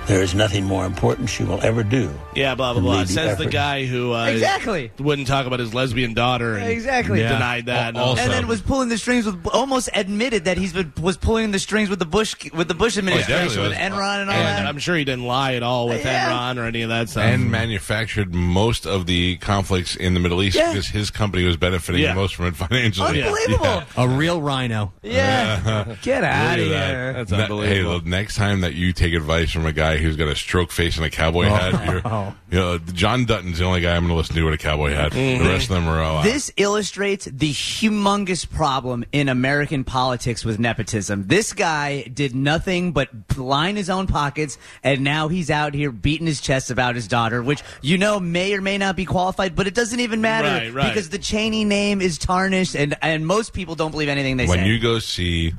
There is nothing more important she will ever do. Yeah, blah blah blah. lead the Says the guy who uh, Exactly. wouldn't talk about his lesbian daughter. And Exactly. Yeah. Denied that. Al- also- and then was pulling the strings with almost admitted that he's been was pulling the strings with the Bush with the Bush administration with. Enron and all And that. I'm sure he didn't lie at all with Yeah. Enron or any of that stuff. and manufactured most of the conflicts in the Middle East Yeah. because his company was benefiting Yeah. the most from it financially. Unbelievable. A real rhino. Yeah. Get out of Look at that. here. That's unbelievable. Hey, the next time that you take advice from a guy who's got a stroke face and a cowboy oh. hat, you're, oh. you know, John Dutton's the only guy I'm going to listen to with a cowboy hat. The mm-hmm. rest of them are all out. This illustrates the humongous problem in American politics with nepotism. This guy did nothing but line his own pockets, and now he's out here beating his chest about his daughter, which you know may or may not be qualified, but it doesn't even matter Right, right. because the Cheney name is tarnished, and and most people don't believe anything they when say. When you go see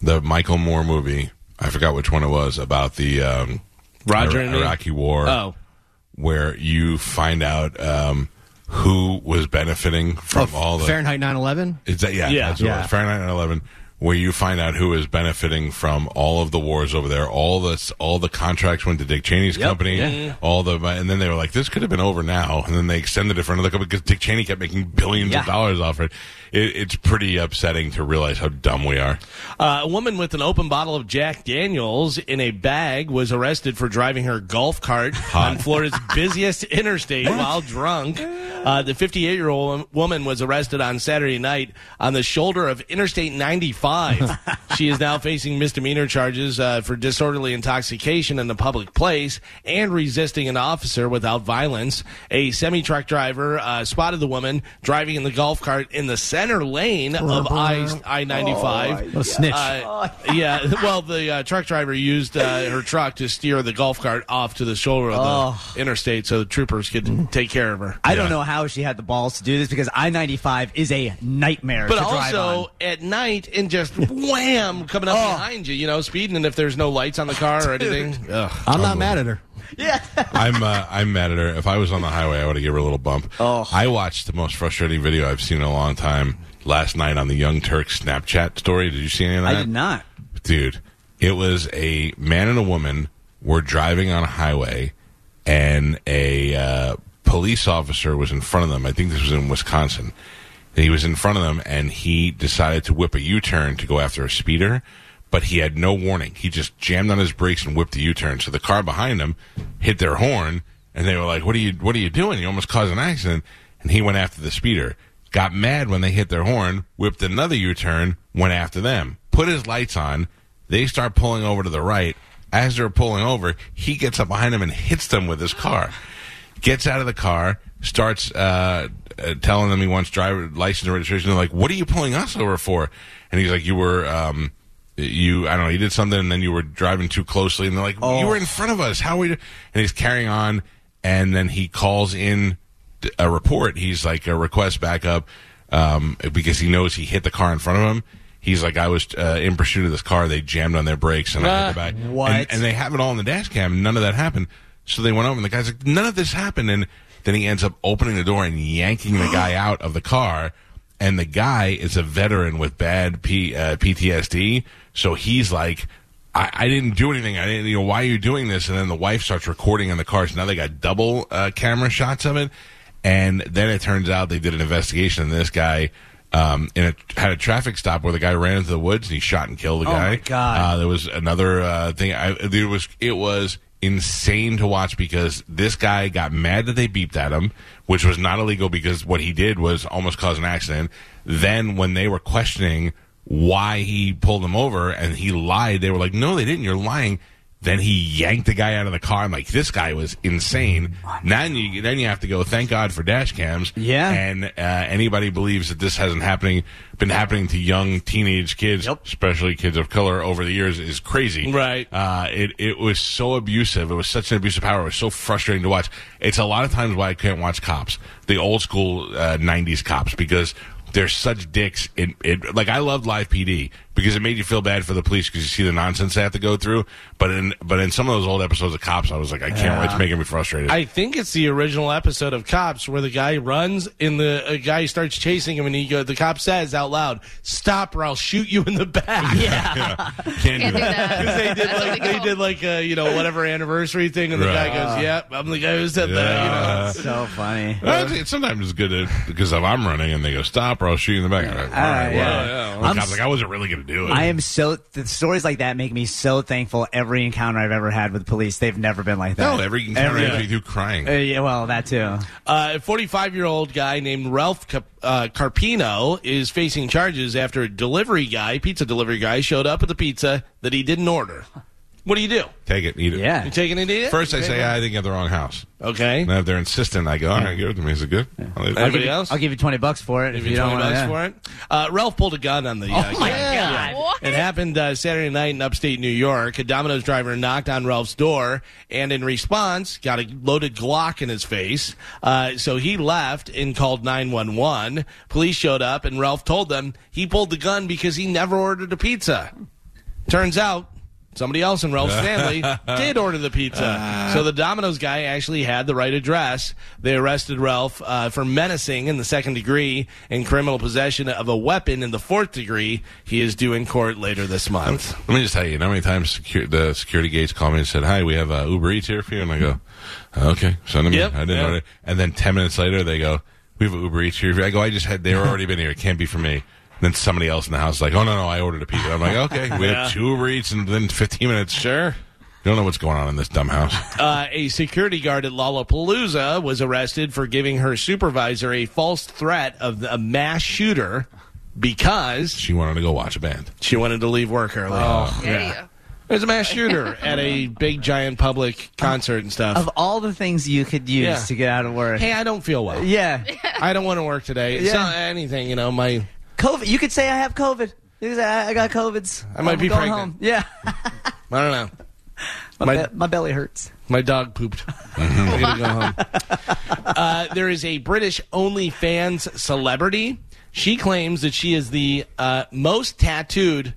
the Michael Moore movie, I forgot which one it was about the um, Roger Ira- and? Iraqi War. Oh. where you find out um, who was benefiting from all the Fahrenheit 9/11. Is that yeah? Yeah. that's what it Yeah. was. Fahrenheit 9/11, where you find out who is benefiting from all of the wars over there. All the all the contracts went to Dick Cheney's company. All the and then they were like, this could have been over now, and then they extended it for another couple because Dick Cheney kept making billions Yeah. of dollars off it. it. It's pretty upsetting to realize how dumb we are. Uh, a woman with an open bottle of Jack Daniels in a bag was arrested for driving her golf cart on Florida's busiest interstate while drunk. Uh, the 58 year old woman was arrested on Saturday night on the shoulder of Interstate 95. she is now facing misdemeanor charges uh, for disorderly intoxication in a public place and resisting an officer without violence. A semi truck driver uh, spotted the woman driving in the golf cart in the center lane of I 95. What a snitch. Uh, yeah, well, the uh, truck driver used uh, her truck to steer the golf cart off to the shoulder of the interstate so the troopers could take care of her. I don't know how she had the balls to do this because I ninety five is a nightmare But to drive also at night in just wham coming up behind you, you know, speeding, and if there's no lights on the car or anything. Ugh. I'm not mad at her. Yeah, I'm uh, I'm mad at her. If I was on the highway, I would have given her a little bump. Oh. I watched the most frustrating video I've seen in a long time last night on the Young Turks Snapchat story. Did you see any of that? I did not. dude. It was a man and a woman were driving on a highway, and a uh, police officer was in front of them. I think this was in Wisconsin. He was in front of them, and he decided to whip a U-turn to go after a speeder, but he had no warning. He just jammed on his brakes and whipped the U-turn. So the car behind him hit their horn, and they were like, "What are you? What are you doing? You almost caused an accident." And he went after the speeder. Got mad when they hit their horn, whipped another U-turn, went after them, put his lights on. They start pulling over to the right. As they're pulling over, he gets up behind them and hits them with his car. Gets out of the car, starts uh, uh, telling them he wants driver license and registration. They're like, "What are you pulling us over for?" And he's like, "You were." Um, you, I don't know, you did something and then you were driving too closely and they're like, you were in front of us. How are we? And he's carrying on and then he calls in a report. He's like a request backup um, because he knows he hit the car in front of him. He's like, I was uh, in pursuit of this car. They jammed on their brakes, and I hit the back. What? And, and they have it all in the dash cam. And none of that happened. So they went over, and the guy's like, none of this happened. And then he ends up opening the door and yanking the guy out of the car. And the guy is a veteran with bad P, uh, PTSD. So he's like, I, I didn't do anything. I didn't, you know, why are you doing this? And then the wife starts recording in the car. So now they got double uh, camera shots of it. And then it turns out they did an investigation, and this guy um, in a, had a traffic stop where the guy ran into the woods and he shot and killed the Oh, guy. my God. Uh, there was another uh, thing. I, there was it was insane to watch because this guy got mad that they beeped at him, which was not illegal because what he did was almost cause an accident. Then when they were questioning why he pulled them over and he lied, they were like, "No, they didn't. You're lying." Then he yanked the guy out of the car. I'm like, this guy was insane. Now you, then you have to go. Thank God for dash cams. Yeah. And uh, anybody believes that this hasn't happening, been happening to young teenage kids, especially kids of color, over the years is crazy. Right. Uh, it it was so abusive. It was such an abuse of power. It was so frustrating to watch. It's a lot of times why I can't watch cops, the old school uh, '90s cops, because they're such dicks. It, it like I loved Live PD because it made you feel bad for the police because you see the nonsense they have to go through. But in but in some of those old episodes of Cops, I was like, I can't. Wait. It's making me frustrated. I think it's the original episode of Cops where the guy runs and the a guy starts chasing him and he go, the cop says out loud, "Stop or I'll shoot you in the back." Yeah. Can't Can't do do that. that. 'Cause they did That's like they did like a you know whatever anniversary thing, and the guy goes, "Yep, I'm the guy who said that." You know, Yeah. So funny. Well, it's- it's sometimes it's good to, because if I'm running and they go stop or I'll shoot you in the back. I'm like, all right, Uh, well, yeah. yeah. I'm The cop's s- like I wasn't really going to do it. I am so the stories like that make me so thankful. Every encounter I've ever had with police, they've never been like that. no, every encounter Every- has me through crying. Uh, yeah, well, that too. Uh, a 45 year old guy named Ralph Cap- uh, Carpino is facing charges after a delivery guy, pizza delivery guy, showed up with a pizza that he didn't order. What do you do? Take it, eat it. Yeah. You taking it, and eat it? First, I say I think you have the wrong house. Okay. And if they're insistent, I go, all right, give it to me. Is it good? I'll eat it. I'll Anybody else? I'll give you twenty bucks for it Give if you you don't 20 want bucks yeah. for it. Uh, Ralph pulled a gun on the. Uh, Oh, my guy. God. What? It happened uh, Saturday night in upstate New York. A Domino's driver knocked on Ralph's door and, in response, got a loaded Glock in his face. Uh, so he left and called 911. Police showed up, and Ralph told them he pulled the gun because he never ordered a pizza. Turns out. Somebody else in Ralph's family did order the pizza. So the Domino's guy actually had the right address. They arrested Ralph uh, for menacing in the second degree and criminal possession of a weapon in the fourth degree. He is due in court later this month. Let me just tell you, you know how many times secu- the security gates call me and said, "Hi, we have uh, Uber Eats here for you," and I go, "Okay, send them Yep, in." I didn't yep. order. And then ten minutes later, they go, "We have Uber Eats here." for you." I go, "I just had. They were already been here. It can't be for me." Then somebody else in the house is like, "Oh no, no, I ordered a pizza." I'm like, "Okay, we Yeah. have two Uber Eats and then 15 minutes." Sure. You don't know what's going on in this dumb house. Uh, a security guard at Lollapalooza was arrested for giving her supervisor a false threat of a mass shooter because She wanted to go watch a band. she wanted to leave work early. Yeah. There's a mass shooter at a big, giant public concert and stuff. Of all the things you could use Yeah. to get out of work, hey, I don't feel well. yeah, I don't want to work today. It's Yeah. not anything, you know. My COVID. You could say I have COVID. You could say I I got COVID's. I might I'm be going pregnant. Home. Yeah, I don't know. my, My- be- my belly hurts. My dog pooped. I gotta go home. Uh, there is a British OnlyFans celebrity. She claims that she is the uh, most tattooed.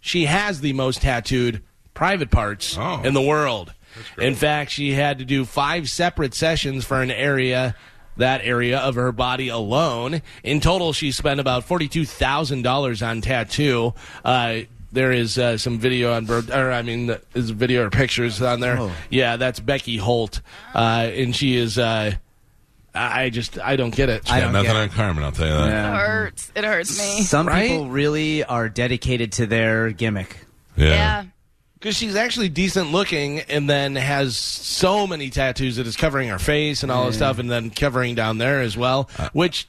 She has the most tattooed private parts Oh. in the world. In fact, she had to do five separate sessions for an area. That area of her body alone. In total, she spent about forty-two thousand dollars on tattoo. Uh, there is uh, some video on, Bro- or I mean, there's video or pictures on there. Oh. Yeah, that's Becky Holt, uh, and she is. Uh, I I just I don't get it. I Yeah, don't nothing on Carmen, I'll tell you that. Yeah. It hurts. It hurts me. Some Right? people really are dedicated to their gimmick. Yeah. Because she's actually decent looking, and then has so many tattoos that is covering her face and all this stuff, and then covering down there as well. which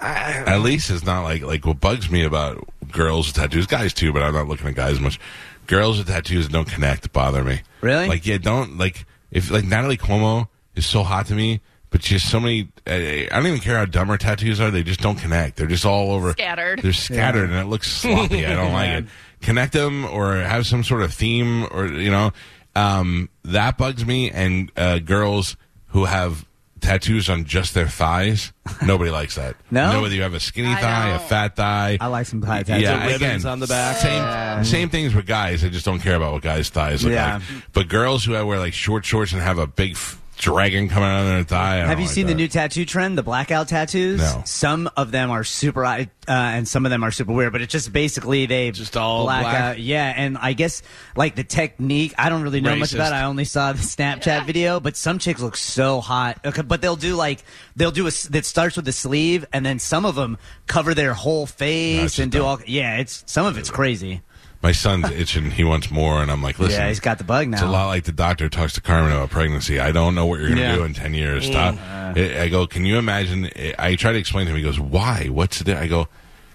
I, At least it's not like like what bugs me about girls with tattoos, guys too, but I'm not looking at guys much. Girls with tattoos don't connect bother me. Really? Like yeah, don't like if like Natalie Cuomo is so hot to me, but she has so many. Uh, I don't even care how dumb her tattoos are; they just don't connect. They're just all over Scattered. They're scattered, and it looks sloppy. I don't like it. Connect them or have some sort of theme, or you know, um, that bugs me. And uh, girls who have tattoos on just their thighs, nobody likes that. No? You know whether you have a skinny I thigh, a don't. fat thigh. I like some thigh tattoos. Yeah, ribbons again, on the back. Same, same things with guys. I just don't care about what guys' thighs look Yeah. like. But girls who wear like short shorts and have a big f- dragon coming out of their thigh. Have you like seen the new tattoo trend, the blackout tattoos? No. Some of them are super, uh, and some of them are super weird. But it's just basically they Just all black black? out. Yeah, and I guess like the technique, I don't really know much about. it. I only saw the Snapchat video, but some chicks look so hot. Okay, but they'll do like they'll do a s- that starts with the sleeve, and then some of them cover their whole face That's and do dumb. all. Yeah, it's some of it's crazy. My son's itching. He wants more, and I'm like, listen. yeah, he's got the bug now. It's a lot like the doctor talks to Carmen about pregnancy. I don't know what you're going to Yeah. do in 10 years. Stop. I I go, can you imagine? I try to explain to him. He goes, why? What's the I go,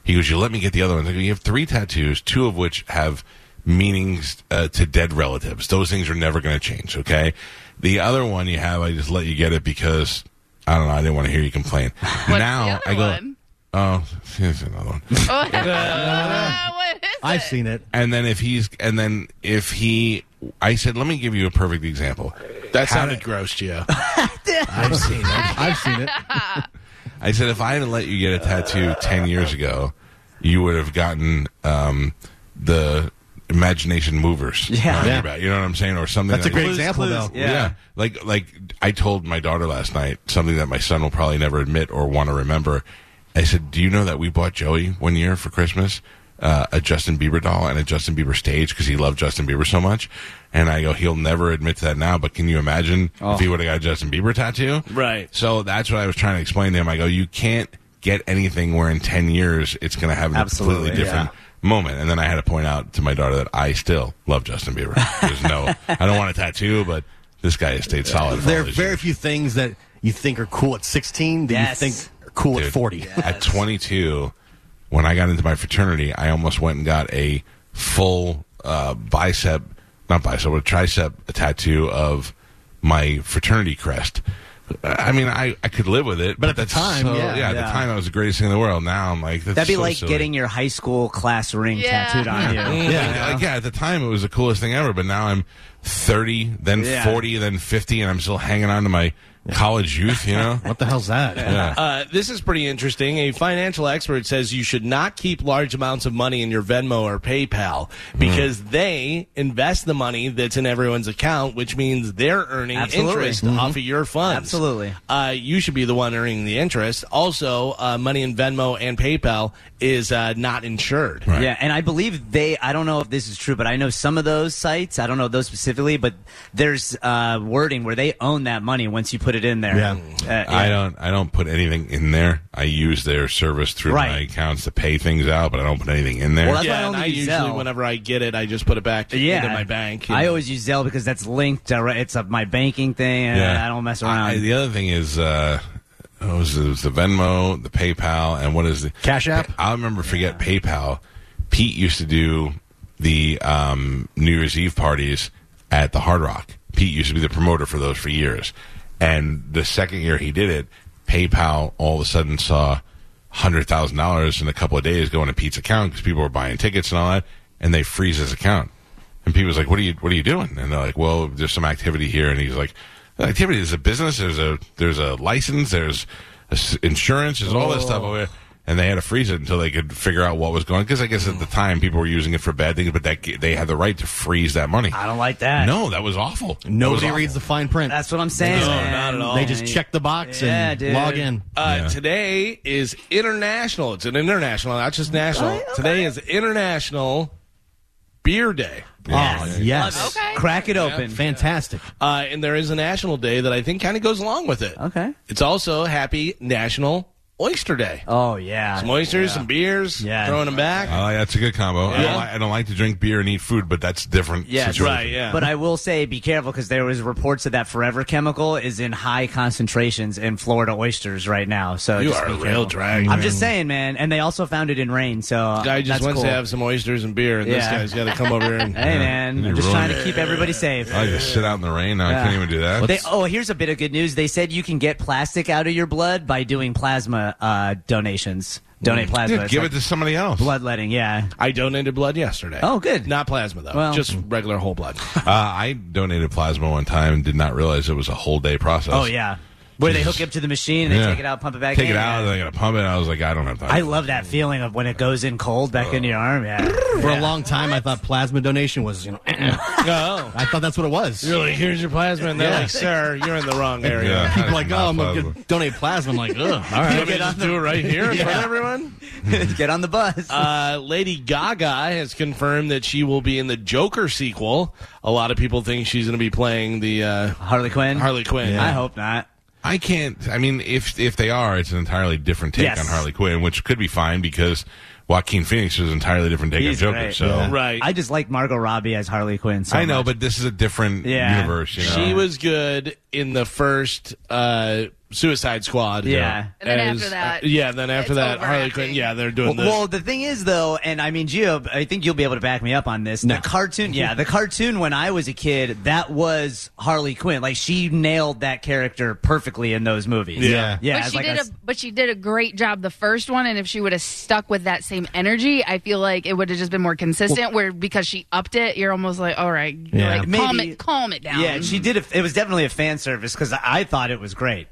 he goes, you let me get the other ones. I go, you have three tattoos, two of which have meanings uh, to dead relatives. Those things are never going to change, okay? The other one you have, I just let you get it because, I don't know, I didn't want to hear you complain. What's now, the other I go, one? Oh, here's another one. Uh, what is I've it? seen it. And then if he's, and then if he, I said, let me give you a perfect example. That How sounded did- gross, Gio. I've seen it. I've seen it. I said, if I had let you get a tattoo 10 years ago, you would have gotten um, the imagination movers. Yeah. on your Yeah. back, You know what I'm saying? Or something That's a like great Clues, example, clues, though. Yeah. Like, like I told my daughter last night something that my son will probably never admit or want to remember. I said, do you know that we bought Joey one year for Christmas? Uh, a Justin Bieber doll and a Justin Bieber stage because he loved Justin Bieber so much. And I go, he'll never admit to that now, but can you imagine if he would have got a Justin Bieber tattoo? Right. So that's what I was trying to explain to him. I go, you can't get anything where in 10 years it's going to have a Absolutely, completely different moment. And then I had to point out to my daughter that I still love Justin Bieber. There's no, I don't want a tattoo, but this guy has stayed solid. For There are these very years. few things that you think are cool at 16 that Yes. you think are cool Dude, at 40. At 22, when I got into my fraternity, I almost went and got a full uh, bicep, not bicep, but a tricep tattoo of my fraternity crest. I mean, I, I could live with it, But at the time, so- yeah. at the time, it was the greatest thing in the world. Now I'm like, that's That'd be so like silly. getting your high school class ring Yeah. tattooed on you. Yeah, like, yeah. At the time, it was the coolest thing ever. But now I'm 30, then Yeah. 40, then 50, and I'm still hanging on to my college youth. You know? What the hell's that? Yeah. Uh, this is pretty interesting. A financial expert says you should not keep large amounts of money in your Venmo or PayPal because they invest the money that's in everyone's account, which means they're earning Absolutely. interest off of your funds. Absolutely. Uh, you should be the one earning the interest. Also, uh, money in Venmo and PayPal is uh, not insured. Right. Yeah, and I believe they. I don't know if this is true, but I know some of those sites. I don't know those specifically, but there's uh, wording where they own that money once you put it in there. Yeah. Uh, I don't. I don't put anything in there. I use their service through Right. my accounts to pay things out, but I don't put anything in there. Well, that's why I yeah, and only I use usually, Zelle. whenever I get it, I just put it back Yeah, into my bank. I know. always use Zelle because that's linked. Direct, it's a, my banking thing, and I don't mess around. I- the other thing is, uh, oh, it was, it was the Venmo, the PayPal, and what is the Cash App? I'll remember forget PayPal. Pete used to do the um, New Year's Eve parties at the Hard Rock. Pete used to be the promoter for those for years, and the second year he did it, PayPal all of a sudden saw hundred thousand dollars in a couple of days go into Pete's account because people were buying tickets and all that, and they freeze his account. And Pete was like, "What are you What are you doing?" And they're like, "Well, there's some activity here." And he's like, "The "Activity is a business. There's a there's a license. There's a s- insurance. There's all this stuff oh. over here." And they had to freeze it until they could figure out what was going. Because I guess at the time people were using it for bad things, but that they had the right to freeze that money. I don't like that. No, that was awful. That was Nobody awful. ready the fine print. That's what I'm saying. No, man. not at all. they just check the box Yeah, and dude. log in. Uh, Yeah. Today is international. It's an international, not just national. Today is International Beer Day. Oh, yes. Okay. Crack it open. Fantastic. Uh, and there is a national day that I think kind of goes along with it. Okay. It's also Happy National Oyster Day. Oh yeah. Some oysters, some beers, Yeah. throwing them back. Oh, like, that's a good combo. I, don't like, I don't like to drink beer and eat food, but that's different. Yeah, situation. right, yeah. But I will say, be careful because there was reports that that Forever chemical is in high concentrations in Florida oysters right now. So You are a real careful. drag. I'm just saying, man. And they also found it in rain. So Guy just that's wants cool. to have some oysters and beer, and this guy's got to come over here and. Hey, man. I'm just ruined trying to keep everybody safe. I just sit out in the rain. Now I can't even do that. They, oh, here's a bit of good news. They said you can get plastic out of your blood by doing plasma uh, donations. Donate plasma. Dude, It's give like it to somebody else. bloodletting. Yeah. I donated blood yesterday. Oh, good. Not plasma, though. Well- just regular whole blood. Uh, I donated plasma one time and did not realize it was a whole day process. Oh yeah. Where they hook it up to the machine and Yeah. they take it out, pump it back Take in. it out, yeah. and they gotta pump it. I was like, I don't have time. I love that feeling of when it goes in cold back into your arm. Yeah. For a long time, I thought plasma donation was, you know, Oh. I thought that's what it was. You're like, here's your plasma, and they're Yeah. like, sir, you're in the wrong area. Yeah. People That's like, oh, I'm plasma. going to donate plasma. I'm like, ugh, all You right. want me to just the- do it right here in front of everyone? Get on the bus. Uh, Lady Gaga has confirmed that she will be in the Joker sequel. A lot of people think she's going to be playing the uh, Harley Quinn. Harley Quinn. I hope not. I can't. I mean, if if they are, it's an entirely different take Yes. on Harley Quinn, which could be fine because Joaquin Phoenix is an entirely different take He's on Joker. great. So Yeah. Right. I just like Margot Robbie as Harley Quinn. So I know, much. but this is a different Yeah. universe. You know, She was good in the first uh, Suicide Squad. Yeah. And then As- after that, uh, yeah. Then after that, Harley. Quinn. Yeah, they're doing Well, the. well, the thing is, though, and I mean, Gio, I think you'll be able to back me up on this. No. The cartoon, yeah, the cartoon when I was a kid, that was Harley Quinn. Like she nailed that character perfectly in those movies. Yeah. yeah. but she like did a a, but she did a great job the first one, and if she would have stuck with that same energy, I feel like it would have just been more consistent. where because she upped it, you're almost like, all right, Yeah. like calm it, calm it down. Yeah, she did. A, it was definitely a fan service because I thought it was great.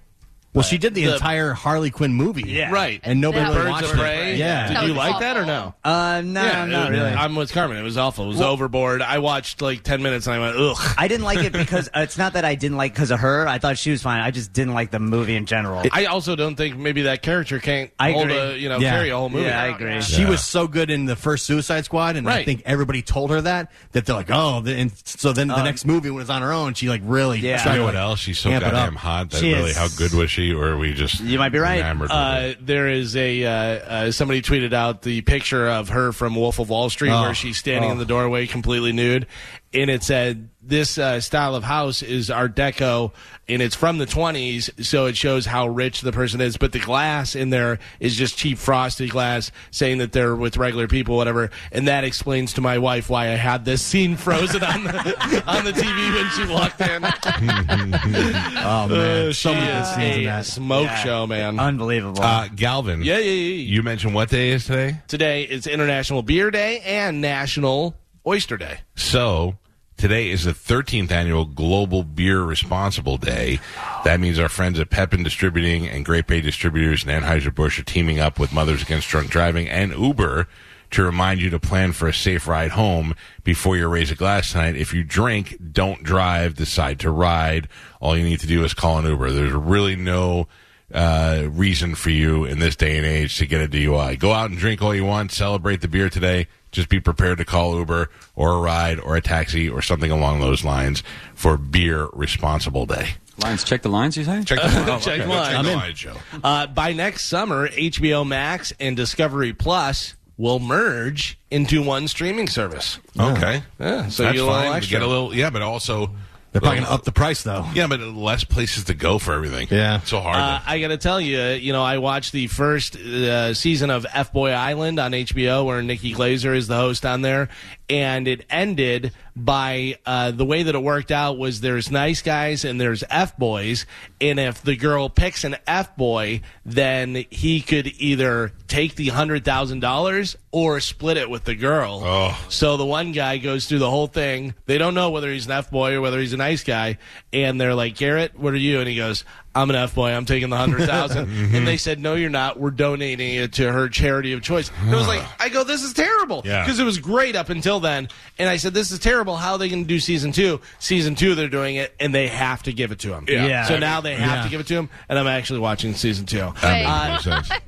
Well, she did the, The- entire Harley Quinn movie. Yeah. right. And nobody That really was watched Birds of it. Yeah. Did you was like that or no? awful. Uh, no, yeah, not it- really. I'm with Carmen. It was awful. It was overboard. I watched like ten minutes and I went, ugh. I didn't like it because uh, it's not that I didn't like because of her. I thought she was fine. I just didn't like the movie in general. I also don't think maybe that character can't I hold agree. a you know Yeah. carry a whole movie. yeah, I agree. She was so good in the first Suicide Squad, and I think everybody told her that that they're like, oh, and so then the Um, next movie when it's on her own, she like really Yeah. You know what else? She's so amp goddamn hot that She really, is. how good was she? Or are we just You might be right. Uh, there is a uh, uh, somebody tweeted out the picture of her from Wolf of Wall Street Oh. where she's standing in Oh. the doorway completely nude, and it said this uh, style of house is Art Deco and it's from the 20s, so it shows how rich the person is. But the glass in there is just cheap frosted glass, saying that they're with regular people, whatever. And that explains to my wife why I had this scene frozen on the on the TV when she walked in. Oh man, Uh, so she many is scenes in a that. smoke Yeah. show, man. Unbelievable. Uh, Galvin. yeah, yeah, yeah. You mentioned what day is today? Today is International Beer Day and National Oyster Day. So today is the 13th annual Global Beer Responsible Day. That means our friends at Pepin Distributing and Great Bay Distributors and Anheuser-Busch are teaming up with Mothers Against Drunk Driving and Uber to remind you to plan for a safe ride home before you raise a glass tonight. If you drink, don't drive, decide to ride. All you need to do is call an Uber. There's really no uh, reason for you in this day and age to get a DUI. Go out and drink all you want, celebrate the beer today. Just be prepared to call Uber or a ride or a taxi or something along those lines for Beer Responsible Day. Lines, check the lines, you say? Check the line. Check Okay, line. Check I'm the in. line, Joe. Uh, by next summer, HBO Max and Discovery Plus will merge into one streaming service. Okay. Yeah, so That's you get a little fine. Get a little, yeah, but also They're probably gonna up the price though. Yeah, but less places to go for everything. Yeah. It's so hard. Uh, I got to tell you, you know, I watched the first uh, season of F Boy Island on HBO, where Nikki Glazer is the host on there, and it ended by uh, the way that it worked out was there's nice guys and there's F boys, and if the girl picks an F boy, then he could either take the hundred thousand dollars or split it with the girl. Oh. So the one guy goes through the whole thing. They don't know whether he's an F boy or whether he's a nice guy. And they're like, Garrett, what are you? And he goes, I'm an F boy. I'm taking the hundred thousand. and they said, No, you're not. We're donating it to her charity of choice. And it was like, I go, this is terrible. Yeah. Because it was great up until then. And I said, This is terrible. How are they going to do season two? Season two, they're doing it, and they have to give it to him. Yeah. Yeah. So now they have Yeah. to give it to him, and I'm actually watching season two. that makes sense.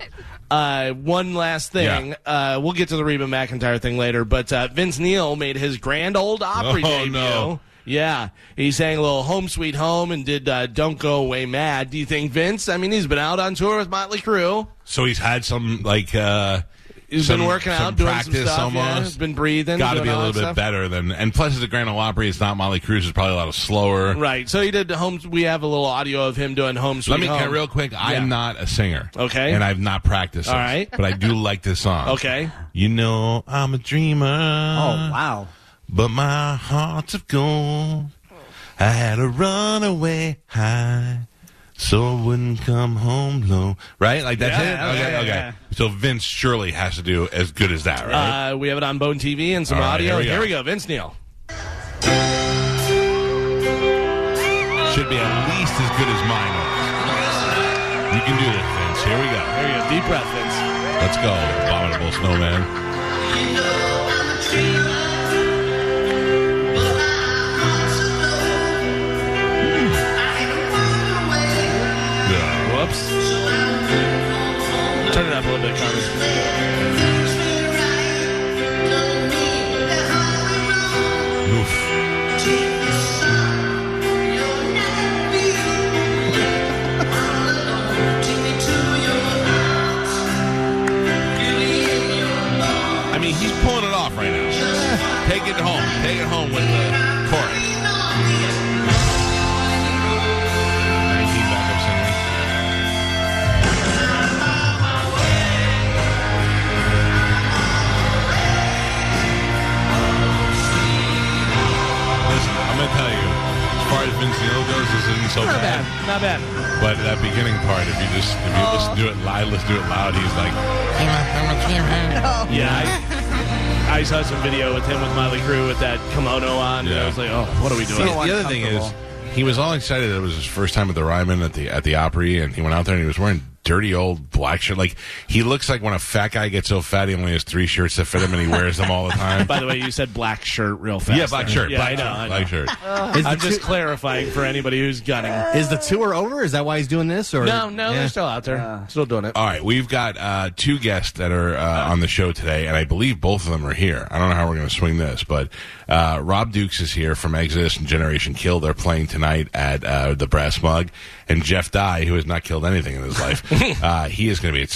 Uh, one last thing. Yeah. Uh, we'll get to the Reba McEntire thing later, but uh, Vince Neil made his Grand Ole Opry Oh, debut. no. Yeah, he sang a little "Home Sweet Home" and did uh, "Don't Go Away Mad." Do you think Vince? I mean, he's been out on tour with Motley Crue. So he's had some like uh He's some, been working some out, doing practice some stuff. almost. Yeah, he's been breathing. Got to be a little bit stuff. better than, and plus it's a Grand Ole Opry. It's not Motley Crue. It's probably a lot slower. Right. So he did the home. We have a little audio of him doing "Home Sweet Let me Home." get real quick. Yeah. I'm not a singer. Okay. And I've not practiced. All this, right. But I do like this song. Okay. You know I'm a dreamer. oh wow. But my heart's of gold. I had a runaway high, so I wouldn't come home low. Right? Like that's Yeah, it? yeah, Okay, yeah, okay. yeah. So Vince surely has to do as good as that, right? Uh, we have it on Bone TV and some All right, audio. here we go. Vince Neil. Should be at least as good as mine was. You can do this, Vince. Here we go. There you go. Deep breath, Vince. Let's go, abominable snowman. Yeah. Whoops. Turn it up a little bit, Carmen. Oof. I mean, he's pulling it off right now. Take it home. Take it home with the far as Vince Neil goes, this isn't so Not bad. bad. Not bad. But that beginning part, if you just if you listen to oh. it live, listen to it loud, he's like, Yeah, I, I saw some video with him with Motley Crue with that kimono on. And Yeah. I was like, oh, what are we See, doing? the other thing is, he was all excited that it was his first time at the Ryman at the at the Opry, and he went out there and he was wearing dirty old black shirt. Like he looks like when a fat guy gets so fat he only has three shirts that fit him, and he wears them all the time. By the way, you said black shirt real fast. yeah, black shirt, Yeah, black I know. shirt, I know. black shirt. Is I'm just tou- clarifying for anybody who's gunning. is the tour over? Is that why he's doing this? Or No, no, Yeah. they're still out there, still doing it. All right, we've got uh, two guests that are uh, on the show today, and I believe both of them are here. I don't know how we're going to swing this, but uh, Rob Dukes is here from Exodus and Generation Kill. They're playing tonight at uh, the Brass Mug, and Jeff Dye, who has not killed anything in his life, uh, he is going to be at